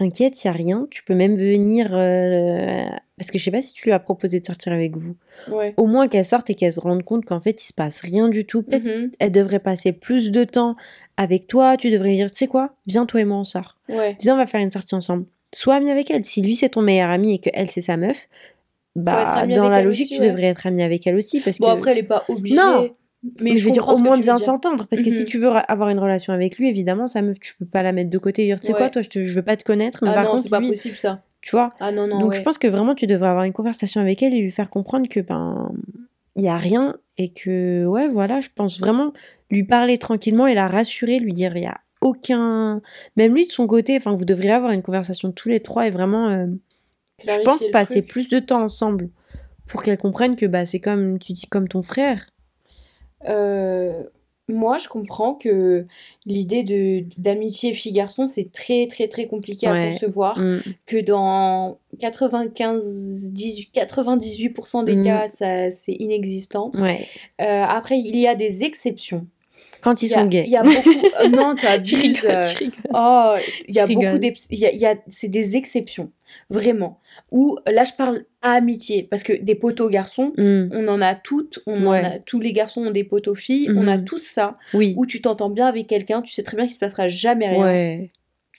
t'inquiète, y a rien. Tu peux même venir. euh, Parce que je sais pas si tu lui as proposé de sortir avec vous. Ouais. Au moins qu'elle sorte et qu'elle se rende compte qu'en fait, il se passe rien du tout. Peut-être Mhm. elle devrait passer plus de temps avec toi. Tu devrais lui dire, tu sais quoi, viens toi et moi on sort. Ouais. Viens, on va faire une sortie ensemble. Sois ami avec elle. Si lui c'est ton meilleur ami et que elle c'est sa meuf, être bah dans avec la elle logique aussi, tu ouais. devrais être ami avec elle aussi parce Bon que après elle est pas obligée. Non. Mais je veux dire au moins bien s'entendre parce que si Mhm. tu veux avoir une relation avec lui évidemment sa meuf tu peux pas la mettre de côté et dire tu sais quoi toi je, te, je veux pas te connaître mais Ah par non, contre c'est pas lui, possible ça. tu vois Ah non non donc ouais. je pense que vraiment tu devrais avoir une conversation avec elle et lui faire comprendre que ben il y a rien et que ouais voilà je pense vraiment lui parler tranquillement et la rassurer lui dire il y a aucun même lui de son côté enfin vous devriez avoir une conversation tous les trois et vraiment euh, je pense passer truc. plus de temps ensemble pour qu'elle comprenne que bah c'est comme tu dis comme ton frère Euh, moi, je comprends que l'idée de d'amitié fille-garçon, c'est très, très, très compliqué à concevoir. Mm. Que dans 95, 18, 98% des mm. cas, ça, c'est inexistant. Ouais. Euh, après, il y a des exceptions. Quand ils sont gays. Il y a beaucoup. Euh, non, t'abuses. Euh, oh, il y a beaucoup. Il y a, c'est des exceptions. Vraiment. Ou là, je parle à amitié. Parce que des poteaux garçons, mm. on en a toutes. On en a, tous les garçons ont des poteaux filles. On a mm-hmm. tous ça. Oui. Où tu t'entends bien avec quelqu'un, tu sais très bien qu'il se passera jamais rien. Ouais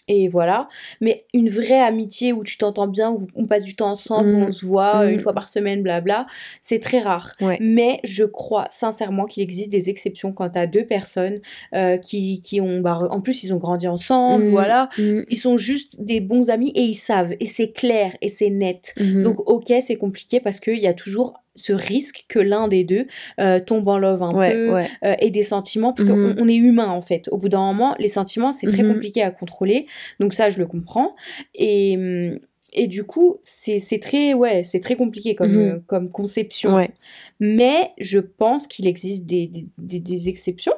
et voilà. Mais une vraie amitié où tu t'entends bien, où on passe du temps ensemble, où mm. on se voit une mm. fois par semaine, blabla, c'est très rare. Mais je crois sincèrement qu'il existe des exceptions quand à deux personnes euh, qui, qui ont, bah, en plus ils ont grandi ensemble, mm. voilà, ils sont juste des bons amis et ils savent, et c'est clair, et c'est net. Mm-hmm. Donc ok, c'est compliqué parce qu'il y a toujours ce risque que l'un des deux euh, tombe en love un peu euh, et des sentiments parce qu'on mhm. on est humain en fait au bout d'un moment les sentiments c'est très mhm. compliqué à contrôler donc ça je le comprends et et du coup c'est très ouais c'est très compliqué comme mhm. euh, comme conception mais je pense qu'il existe des, des, des exceptions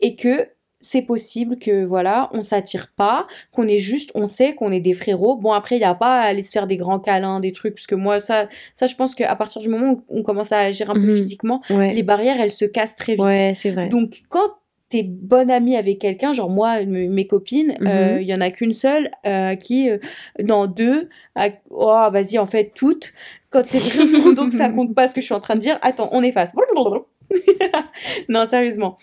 et que c'est possible que voilà, on s'attire pas, qu'on est juste, on sait qu'on est des frérots. Bon après il y a pas à aller se faire des grands câlins, des trucs parce que moi ça ça je pense qu'à partir du moment où on commence à agir un peu mhm. physiquement, les barrières elles se cassent très vite. Ouais, c'est vrai. Donc quand t'es bonne amie avec quelqu'un, genre moi, mes copines, mhm. euh, il y en a qu'une seule euh, qui, euh, dans deux, oh vas-y en fait toutes, quand c'est vraiment donc ça compte pas ce que je suis en train de dire, attends, on efface. non, sérieusement.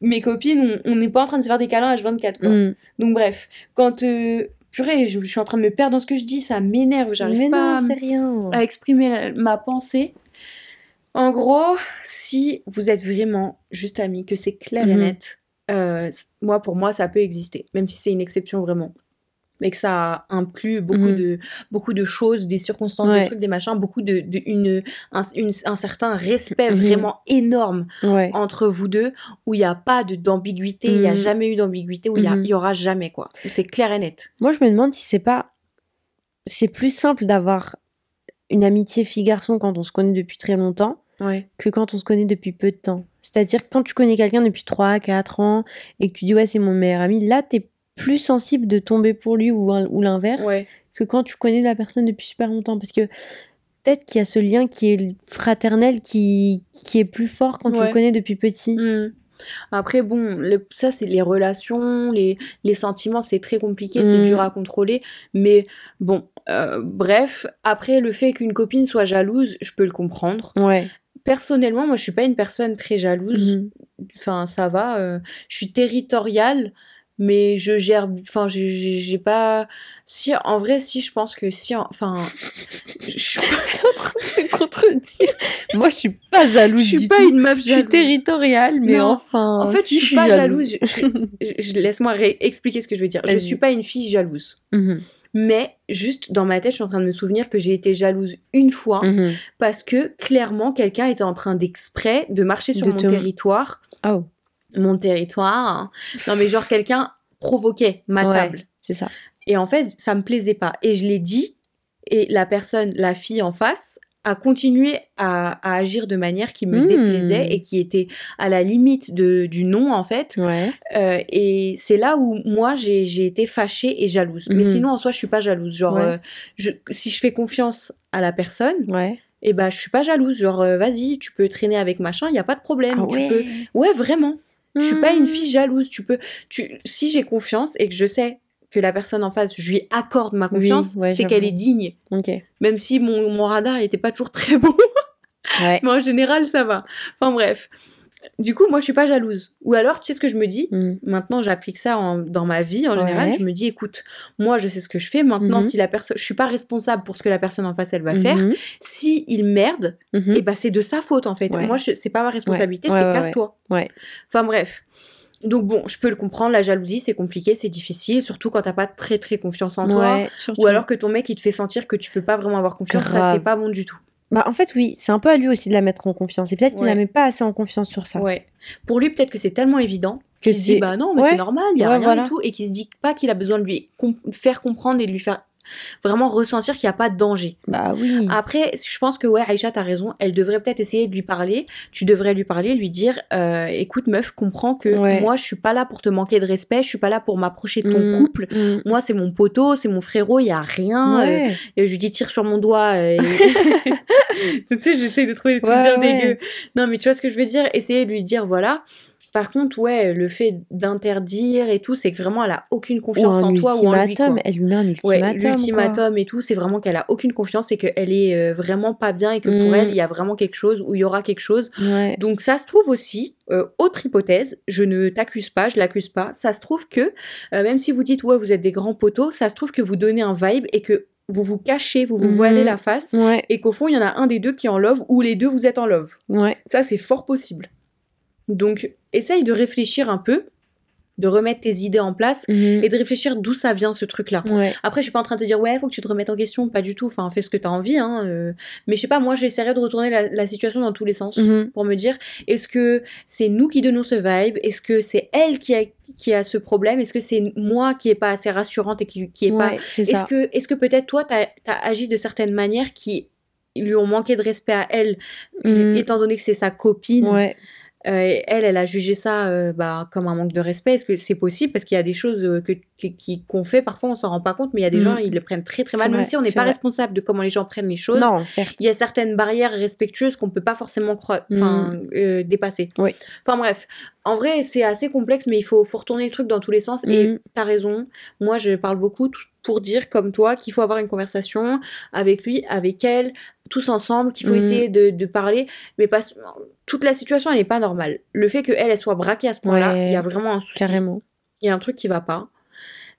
Mes copines, on n'est pas en train de se faire des câlins H24, quoi. Mm. Donc, bref, quand. Euh, purée, je, suis en train de me perdre dans ce que je dis, ça m'énerve, j'arrive pas à, exprimer ma pensée. En gros, si vous êtes vraiment juste amis, que c'est clair et mm-hmm. net, euh, moi, pour moi, ça peut exister, même si c'est une exception vraiment mais que ça inclut beaucoup mhm. de beaucoup de choses des circonstances des trucs des machins beaucoup de, une, un, un, certain respect mhm. vraiment énorme entre vous deux où il n'y a pas de d'ambiguïté il n'y a mhm. jamais eu d'ambiguïté où il y, y, aura jamais quoi. C'est clair et net. Moi je me demande si c'est pas c'est plus simple d'avoir une amitié fille garçon quand on se connaît depuis très longtemps que quand on se connaît depuis peu de temps. C'est-à-dire quand tu connais quelqu'un depuis 3 4 ans et que tu dis ouais c'est mon meilleur ami là t'es plus sensible de tomber pour lui ou, ou l'inverse que quand tu connais la personne depuis super longtemps. Parce que peut-être qu'il y a ce lien qui est fraternel qui, qui est plus fort quand tu le connais depuis petit. Mmh. Après, bon, ça, c'est les relations, les, les sentiments, c'est très compliqué, c'est mmh. dur à contrôler. Mais bon, euh, bref, après, le fait qu'une copine soit jalouse, je peux le comprendre. Ouais. Personnellement, moi, je suis pas une personne très jalouse. Mmh. Enfin, ça va. Euh, je suis territoriale mais je gère enfin j'ai pas si en vrai si je pense que si enfin je suis pas en train de se contredire. Moi je suis pas jalouse je suis pas une meuf jalouse je suis territoriale mais enfin en fait je suis pas jalouse, je, laisse-moi expliquer ce que je veux dire. Je suis pas une fille jalouse. Mhm. mais juste dans ma tête je suis en train de me souvenir que j'ai été jalouse une fois mhm. parce que clairement quelqu'un était en train d'exprès de marcher sur mon territoire oh mon territoire. Non, mais genre quelqu'un provoquait ma table. C'est ça. Et en fait, ça me plaisait pas. Et je l'ai dit, et la personne, la fille en face, a continué à, agir de manière qui me hmm. déplaisait et qui était à la limite de, du non, en fait. Ouais. Euh, et c'est là où moi, j'ai été fâchée et jalouse. Mais hmm. sinon, en soi, je suis pas jalouse. Genre, euh, je, si je fais confiance à la personne, ouais et eh bah je suis pas jalouse genre euh, vas-y tu peux traîner avec machin il y a pas de problème ah tu peux ouais vraiment je suis pas une fille jalouse. Tu peux, tu, si j'ai confiance et que je sais que la personne en face, je lui accorde ma confiance, c'est qu'elle est digne. Même si mon, mon radar n'était pas toujours très bon. Mais en général, ça va. Enfin bref. Du coup, moi, je suis pas jalouse. Ou alors, tu sais ce que je me dis? Mm. Maintenant, j'applique ça dans ma vie en général. Je me dis, écoute, moi, je sais ce que je fais. Maintenant, mm-hmm. si la personne, je suis pas responsable pour ce que la personne en face elle va mm-hmm. faire. Si il merde, mm-hmm. et eh ben c'est de sa faute en fait. Moi, c'est pas ma responsabilité, c'est casse-toi. Ouais. Enfin bref. Donc bon, je peux le comprendre, la jalousie c'est compliqué, c'est difficile, surtout quand t'as pas très très confiance en toi, ou alors que ton mec il te fait sentir que tu peux pas vraiment avoir confiance, ça c'est pas bon du tout. Bah, en fait, oui, c'est un peu à lui aussi de la mettre en confiance. Et peut-être qu'il la met pas assez en confiance sur ça. Ouais. Pour lui, peut-être que c'est tellement évident qu'il se dit, bah non, mais c'est normal, il y a rien du tout. Et qu'il se dit pas qu'il a besoin de lui faire comprendre et de lui faire vraiment ressentir qu'il n'y a pas de danger. Bah oui. Après, je pense que ouais, Aïcha, t'as raison. Elle devrait peut-être essayer de lui parler. Tu devrais lui parler, lui dire, euh, écoute meuf, comprends que Ouais. moi, je suis pas là pour te manquer de respect. Je suis pas là pour m'approcher de ton Mm, couple. mm. Moi, c'est mon poteau, c'est mon frérot. Il y a rien. euh, et je lui dis tire sur mon doigt. euh, et- tu sais, j'essaye de trouver des trucs Ouais, bien dégueux. Non, mais tu vois ce que je veux dire? Essayer de lui dire voilà. Par contre, ouais, le fait d'interdire et tout, c'est que vraiment elle a aucune confiance en toi ou en lui. Quoi. Elle lui met un Ouais, ultimatum. quoi. l'ultimatum et tout, c'est vraiment qu'elle a aucune confiance et qu'elle est euh, vraiment pas bien et que pour Mm. elle, il y a vraiment quelque chose ou il y aura quelque chose. Ouais. Donc ça se trouve aussi, euh, autre hypothèse, je ne t'accuse pas, je l'accuse pas, ça se trouve que, euh, même si vous dites ouais vous êtes des grands poteaux, ça se trouve que vous donnez un vibe et que vous vous cachez, vous vous Mhm. voilez la face Ouais. et qu'au fond il y en a un des deux qui est en love ou les deux vous êtes en love. Ouais. Ça c'est fort possible. Donc essaye de réfléchir un peu, de remettre tes idées en place Mhm. et de réfléchir d'où ça vient ce truc-là. Ouais. Après, je suis pas en train de te dire, ouais, faut que tu te remettes en question, pas du tout. Enfin, fais ce que t'as envie, hein. euh. Mais je sais pas, moi, j'essaierais de retourner la, la situation dans tous les sens Mhm. pour me dire, est-ce que c'est nous qui donnons ce vibe? Est-ce que c'est elle qui a, qui a ce problème? Est-ce que c'est moi qui est pas assez rassurante et qui, qui est pas. Ouais, Est-ce ça. que, est-ce que peut-être toi, t'as as agi de certaines manières qui lui ont manqué de respect à elle, Mhm. étant donné que c'est sa copine? Ouais. Euh, elle, elle a jugé ça euh, bah, comme un manque de respect. Est-ce que c'est possible? Parce qu'il y a des choses euh, que, qu'on fait, parfois on s'en rend pas compte, mais il y a des Mm. gens, ils le prennent très très mal, même vrai, si on n'est pas vrai. responsable de comment les gens prennent les choses. Non, certes. Il y a certaines barrières respectueuses qu'on peut pas forcément enfin, euh, dépasser. Oui. Enfin bref, en vrai, c'est assez complexe, mais il faut, faut retourner le truc dans tous les sens. Et Mhm. t'as raison. Moi, je parle beaucoup pour dire, comme toi, qu'il faut avoir une conversation avec lui, avec elle, tous ensemble, qu'il faut Mhm. essayer de, de parler. Mais pas, toute la situation, elle n'est pas normale. Le fait qu'elle, elle soit braquée à ce point-là, il Ouais, y a vraiment un souci. Carrément. Il y a un truc qui va pas.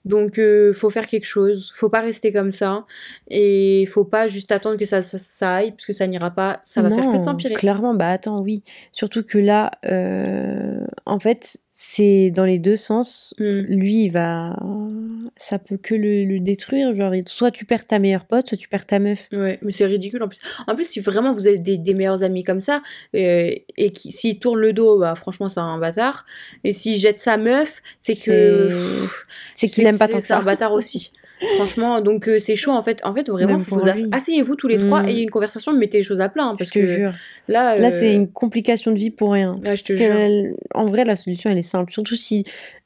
Donc, euh, faut faire quelque chose. Faut pas rester comme ça. Et faut pas juste attendre que ça, ça, ça aille, parce que ça n'ira pas. Ça va faire que de s'empirer. Clairement, bah attends, oui. Surtout que là, euh, en fait, c'est dans les deux sens. Mm. Lui, il va. Ça peut que le, le détruire. Genre, il- soit tu perds ta meilleure pote, soit tu perds ta meuf. Ouais, mais c'est ridicule en plus. En plus, si vraiment vous avez des, des meilleurs amis comme ça, euh, et qui s'il tourne le dos, bah franchement, c'est un bâtard. Et s'il jette sa meuf, c'est que. C'est qu'il aime pas tant que C'est un ça. bâtard aussi. Franchement, donc euh, c'est chaud en fait. En fait, vraiment, faut vous asseyez-vous tous les trois, Mm. ayez une conversation, mettez les choses à plat. hein, Je parce te que jure. là, Là, euh, c'est une complication de vie pour rien. ouais, je te jure. en vrai, la solution, elle est simple. Surtout si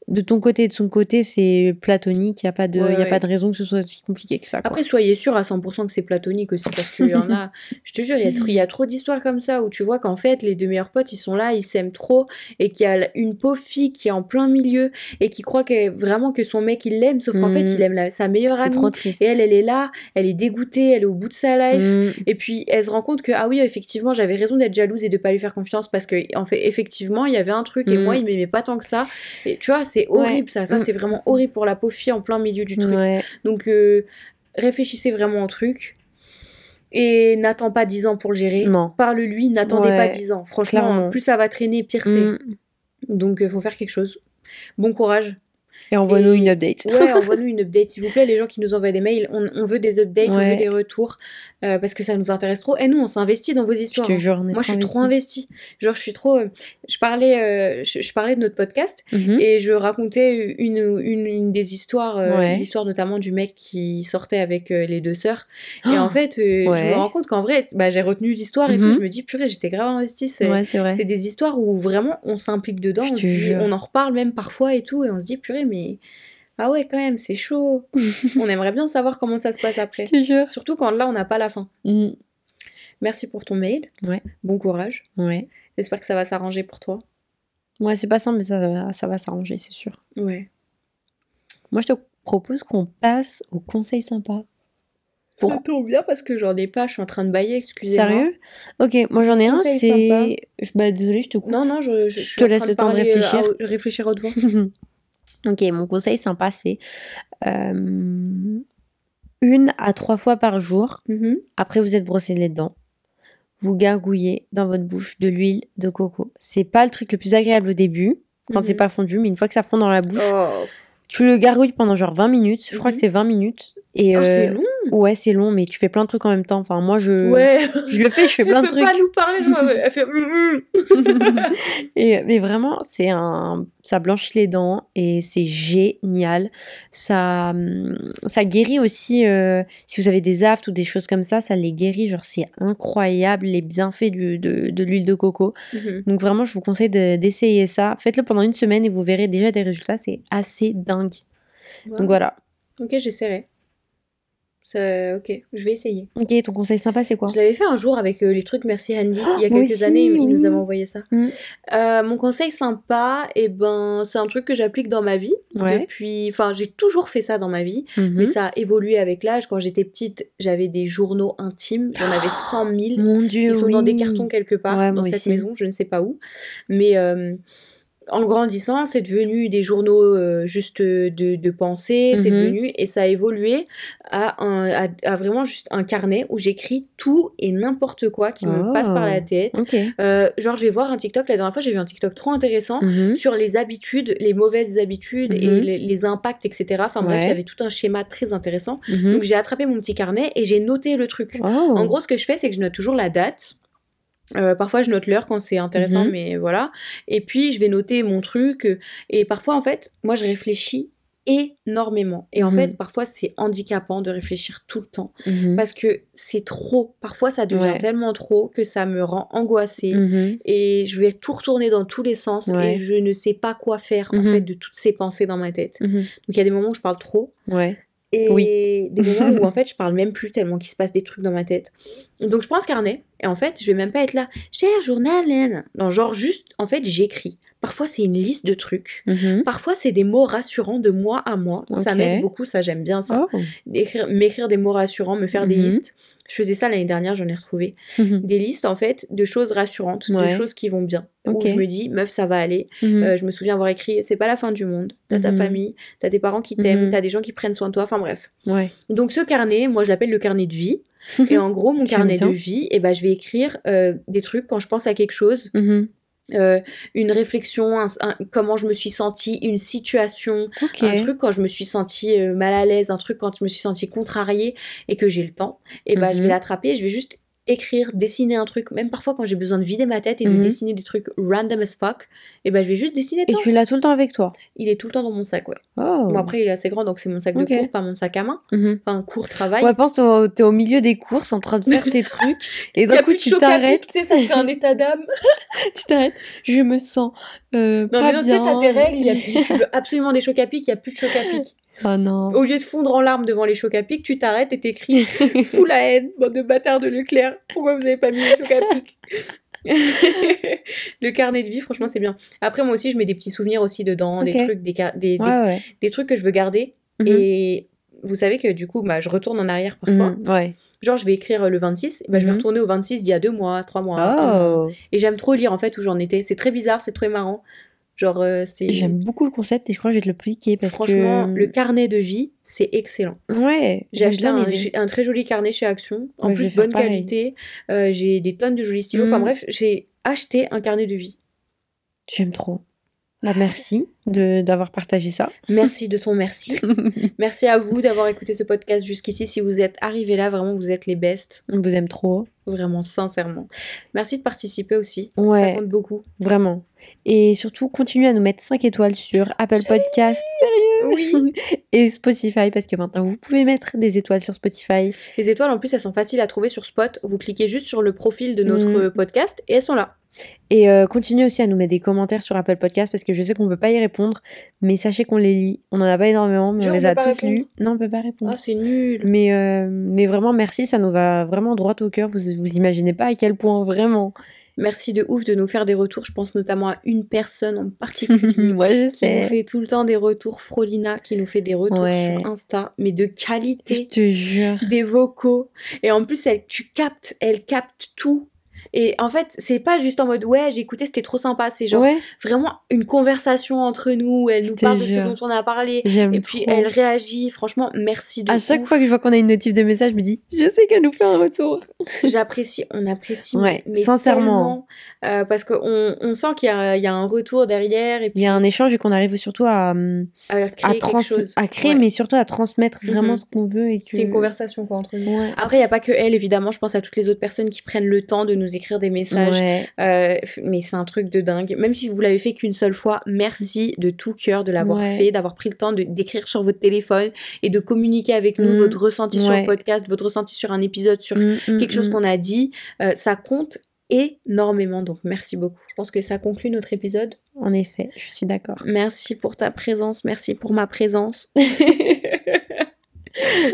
de ton côté et de son côté, c'est platonique. Il n'y a, pas de- Ouais, y a ouais. pas de raison que ce soit si compliqué que ça. quoi. Après, soyez sûr à 100% que c'est platonique aussi, parce qu'il y en a, je te jure, il y y a trop d'histoires comme ça où tu vois qu'en fait, les deux meilleurs potes, ils sont là, ils s'aiment trop, et qu'il y a une pauvre fille qui est en plein milieu, et qui croit que, vraiment que son mec, il l'aime, sauf qu'en fait, il aime la- sa meilleure amie. trop triste. Et elle, elle est là, elle est dégoûtée, elle est au bout de sa life. Mm. Et puis elle se rend compte que ah oui effectivement j'avais raison d'être jalouse et de pas lui faire confiance parce que en fait effectivement il y avait un truc et Mm. moi il m'aimait pas tant que ça et tu vois c'est horrible ça ça Mm. c'est vraiment horrible pour la pauvre fille en plein milieu du truc Ouais. donc euh, réfléchissez vraiment au truc et n'attends pas 10 ans pour le gérer Non. parle-lui n'attendez Ouais, pas 10 ans franchement clairement. plus ça va traîner pire c'est Mm. donc euh, faut faire quelque chose bon courage Et envoie-nous Et- une update. Ouais, envoie-nous une update, s'il vous plaît, les gens qui nous envoient des mails. On, on veut des updates, on veut des retours, euh, parce que ça nous intéresse trop. Et nous, on s'investit dans vos Je histoires. te hein. jure, on est Moi, je suis trop investie. Genre, je suis trop. euh, Je parlais, euh, je, je parlais de notre podcast Mhm. et je racontais une, une, une des histoires, euh, Ouais. l'histoire notamment du mec qui sortait avec les deux sœurs. Et en fait, je me rends compte qu'en vrai, bah, j'ai retenu l'histoire et Mhm. tout. Je me dis, purée, j'étais grave investie. C'est Ouais, des histoires où vraiment on s'implique dedans, Je on, dit- on en reparle même parfois et tout, et on se dit purée, mais ah ouais, quand même, c'est chaud. on aimerait bien savoir comment ça se passe après. Je te jure. Surtout quand là, on n'a pas la fin. Mm. Merci pour ton mail. Ouais. Bon courage. Ouais. J'espère que ça va s'arranger pour toi. Ouais, c'est pas simple, mais ça, va- ça va s'arranger, c'est sûr. Ouais. Moi, je te propose qu'on passe au conseil sympa. Pour... Ça tombe bien parce que j'en ai pas, je suis en train de bailler, excusez-moi. Sérieux? Ok, moi j'en ai un, c'est. Je- Bah, désolée, je te coupe. Non, non, je, je, Je suis te laisse le temps de euh, réfléchir. à- réfléchir. ok, mon conseil sympa, c'est euh, une à trois fois par jour. Mhm. Après, vous êtes brossé les dents. Vous gargouillez dans votre bouche de l'huile de coco. C'est pas le truc le plus agréable au début, quand c'est Mhm. pas fondu, mais une fois que ça fond dans la bouche, Oh, tu le gargouilles pendant genre 20 minutes. Je crois Mhm. que c'est 20 minutes. Et Oh, c'est euh, long. Ouais, c'est long, mais tu fais plein de trucs en même temps. Enfin, moi, je, Ouais. je le fais, je fais plein de peux trucs. pas nous parler, je elle fait. Et, mais vraiment, c'est un ça blanchit les dents et c'est génial. Ça, hum, ça guérit aussi, euh, si vous avez des aftes ou des choses comme ça, ça les guérit. Genre, c'est incroyable les bienfaits du, de, de l'huile de coco. Mhm. Donc, vraiment, je vous conseille de- d'essayer ça. Faites-le pendant une semaine et vous verrez déjà des résultats. C'est assez dingue. Donc, voilà. Ok, j'essaierai. Ok, je vais essayer. Ok, ton conseil sympa, c'est quoi Je l'avais fait un jour avec euh, les trucs Merci Handy. Il y a quelques aussi, années, il oui. nous avait envoyé ça. Mm. Euh, mon conseil sympa, et ben, c'est un truc que j'applique dans ma vie. Ouais. Depuis. Enfin, j'ai toujours fait ça dans ma vie. Mhm. Mais ça a évolué avec l'âge. Quand j'étais petite, j'avais des journaux intimes. J'en avais 100 000. Mon Dieu, Ils sont dans des cartons quelque part Ouais, dans cette aussi. maison, je ne sais pas où. Mais euh, en grandissant, c'est devenu des journaux euh, juste de, de pensée, c'est Mhm. devenu, et ça a évolué à, un, à, à vraiment juste un carnet où j'écris tout et n'importe quoi qui me Oh. passe par la tête. Euh, genre, je vais voir un TikTok, la dernière fois, j'ai vu un TikTok trop intéressant. Mhm. Sur les habitudes, les mauvaises habitudes et Mhm. les, les impacts, etc. Enfin bref, Ouais. il y avait tout un schéma très intéressant. Donc j'ai attrapé mon petit carnet et j'ai noté le truc. Oh. En gros, ce que je fais, c'est que je note toujours la date. Euh, parfois, je note l'heure quand c'est intéressant, Mhm. mais voilà. Et puis, je vais noter mon truc. euh, Et parfois, en fait, moi, je réfléchis énormément. Et en Mhm. fait, parfois, c'est handicapant de réfléchir tout le temps. Mhm. Parce que c'est trop. Parfois, ça devient Ouais. tellement trop que ça me rend angoissée. Et je vais tout retourner dans tous les sens. Ouais. Et je ne sais pas quoi faire, en fait, de toutes ces pensées dans ma tête. Donc, il y a des moments où je parle trop. Ouais. Et Oui. des moments où en fait je parle même plus tellement qu'il se passe des trucs dans ma tête. Donc je prends ce carnet et en fait je vais même pas être là, cher journal, nan. non genre juste en fait j'écris. Parfois c'est une liste de trucs. Mhm. Parfois c'est des mots rassurants de moi à moi. Ça m'aide beaucoup, ça j'aime bien ça. Oh. D'écrire, m'écrire des mots rassurants, me faire des Mhm. listes. Je faisais ça l'année dernière, j'en ai retrouvé. Mhm. Des listes en fait de choses rassurantes, de choses qui vont bien. Ok. Où je me dis, meuf ça va aller. Euh, je me souviens avoir écrit, c'est pas la fin du monde. T'as ta famille, t'as tes parents qui t'aiment, t'as des gens qui prennent soin de toi. Enfin bref. Ouais. Donc ce carnet, moi je l'appelle le carnet de vie. Et en gros, mon carnet de vie, eh ben, je vais écrire euh, des trucs quand je pense à quelque chose, Mhm. euh, une réflexion, un- un- comment je me suis sentie, une situation, un truc quand je me suis sentie euh, mal à l'aise, un truc quand je me suis sentie contrariée et que j'ai le temps. Et ben je Mhm. vais l'attraper, je vais juste écrire, dessiner un truc, même parfois quand j'ai besoin de vider ma tête et de Mhm. dessiner des trucs random as fuck, et ben je vais juste dessiner Et tu l'as tout le temps avec toi Il est tout le temps dans mon sac, ouais. Oh. Bon après il est assez grand donc c'est mon sac de cours, pas mon sac à main, Mhm. enfin cours travail. Ouais, pense, t'es au, t'es au milieu des courses en train de faire tes trucs et d'un coup tu t'arrêtes. tu sais, ça fait un état d'âme. Tu t'arrêtes. Je me sens euh, Non, pas mais non, tu sais, bien. t'as tes règles, il y a, tu veux absolument des chocs à pic, il y a plus de chocs à pic. Oh non. Au lieu de fondre en larmes devant les chocs à pic, tu t'arrêtes et t'écris Fous la haine, bande de bâtards de Leclerc. Pourquoi vous avez pas mis les chocs à pic Le carnet de vie, franchement, c'est bien. Après, moi aussi, je mets des petits souvenirs aussi dedans, des trucs, des, des, des- Ouais, ouais. des trucs que je veux garder. Mhm. Et vous savez que du coup, bah, je retourne en arrière parfois. Mhm. Ouais. Genre, je vais écrire le 26, bah, je vais Mhm. retourner au 26 d'il y a deux mois, trois mois. Oh. Et j'aime trop lire en fait où j'en étais. C'est très bizarre, c'est très marrant. Genre, euh, c'est. J'aime beaucoup le concept et je crois que je vais te le piquer parce Franchement, que. le carnet de vie, c'est excellent. Ouais. J'ai acheté un, très joli carnet chez Action. En Ouais, plus, bonne qualité. Euh, j'ai des tonnes de jolis stylos. Enfin Mm. bref, j'ai acheté un carnet de vie. J'aime trop. Bah, merci de d'avoir partagé ça. Merci de ton merci. merci à vous d'avoir écouté ce podcast jusqu'ici. Si vous êtes arrivés là, vraiment, vous êtes les best. On vous aime trop. Vraiment, sincèrement. Merci de participer aussi. Ouais. Ça compte beaucoup. Vraiment. Et surtout, continuez à nous mettre 5 étoiles sur Apple Podcast. Oui. et Spotify parce que maintenant vous pouvez mettre des étoiles sur Spotify. Les étoiles, en plus, elles sont faciles à trouver sur Spot. Vous cliquez juste sur le profil de notre Mm. podcast et elles sont là. Et euh, continuez aussi à nous mettre des commentaires sur Apple Podcast parce que je sais qu'on peut pas y répondre, mais sachez qu'on les lit. On en a pas énormément, mais Genre, on les a tous lus. Non, on peut pas répondre. Ah, c'est nul. Mais, euh, mais vraiment, merci, ça nous va vraiment droit au cœur. Vous, vous imaginez pas à quel point, vraiment. Merci de ouf de nous faire des retours. Je pense notamment à une personne en particulier. Moi, je qui nous sais. fait tout le temps des retours. Frolina qui nous fait des retours Ouais. sur Insta, mais de Je qualité, te jure. des vocaux. Et en plus, elle, tu captes, elle capte tout. Et en fait, c'est pas juste en mode ouais, j'ai écouté, c'était trop sympa. C'est genre ouais, vraiment une conversation entre nous. Elle nous parle de ce dont on a parlé. j'aime Et puis trop. elle réagit. Franchement, merci de À chaque ouf. fois que je vois qu'on a une notif de message, je me dis, je sais qu'elle nous fait un retour. J'apprécie, on apprécie. Ouais, mais sincèrement. euh, parce qu'on on sent qu'il y, y a un retour derrière et Il y a un échange et qu'on arrive surtout à, hum, à à, créer trans- quelque chose. à créer, Ouais. mais surtout à transmettre vraiment Mhm. ce qu'on veut. et que... C'est une conversation quoi entre nous. Après, il n'y a pas que elle, évidemment. Je pense à toutes les autres personnes qui prennent le temps de nous nous écrire des messages. Ouais. Euh, mais c'est un truc de dingue. Même si vous l'avez fait qu'une seule fois, merci de tout cœur de l'avoir Ouais. fait, d'avoir pris le temps d'écrire sur votre téléphone et de communiquer avec nous Mm. votre ressenti sur le podcast, votre ressenti sur un épisode, sur Mm, mm, quelque chose qu'on a dit. Euh, ça compte énormément. Donc merci beaucoup. Je pense que ça conclut notre épisode. En effet, je suis d'accord. Merci pour ta présence, merci pour ma présence.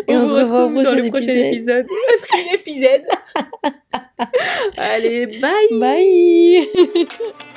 Et on se au retrouve dans le prochain épisode. Prochain épisode. Allez, bye. Bye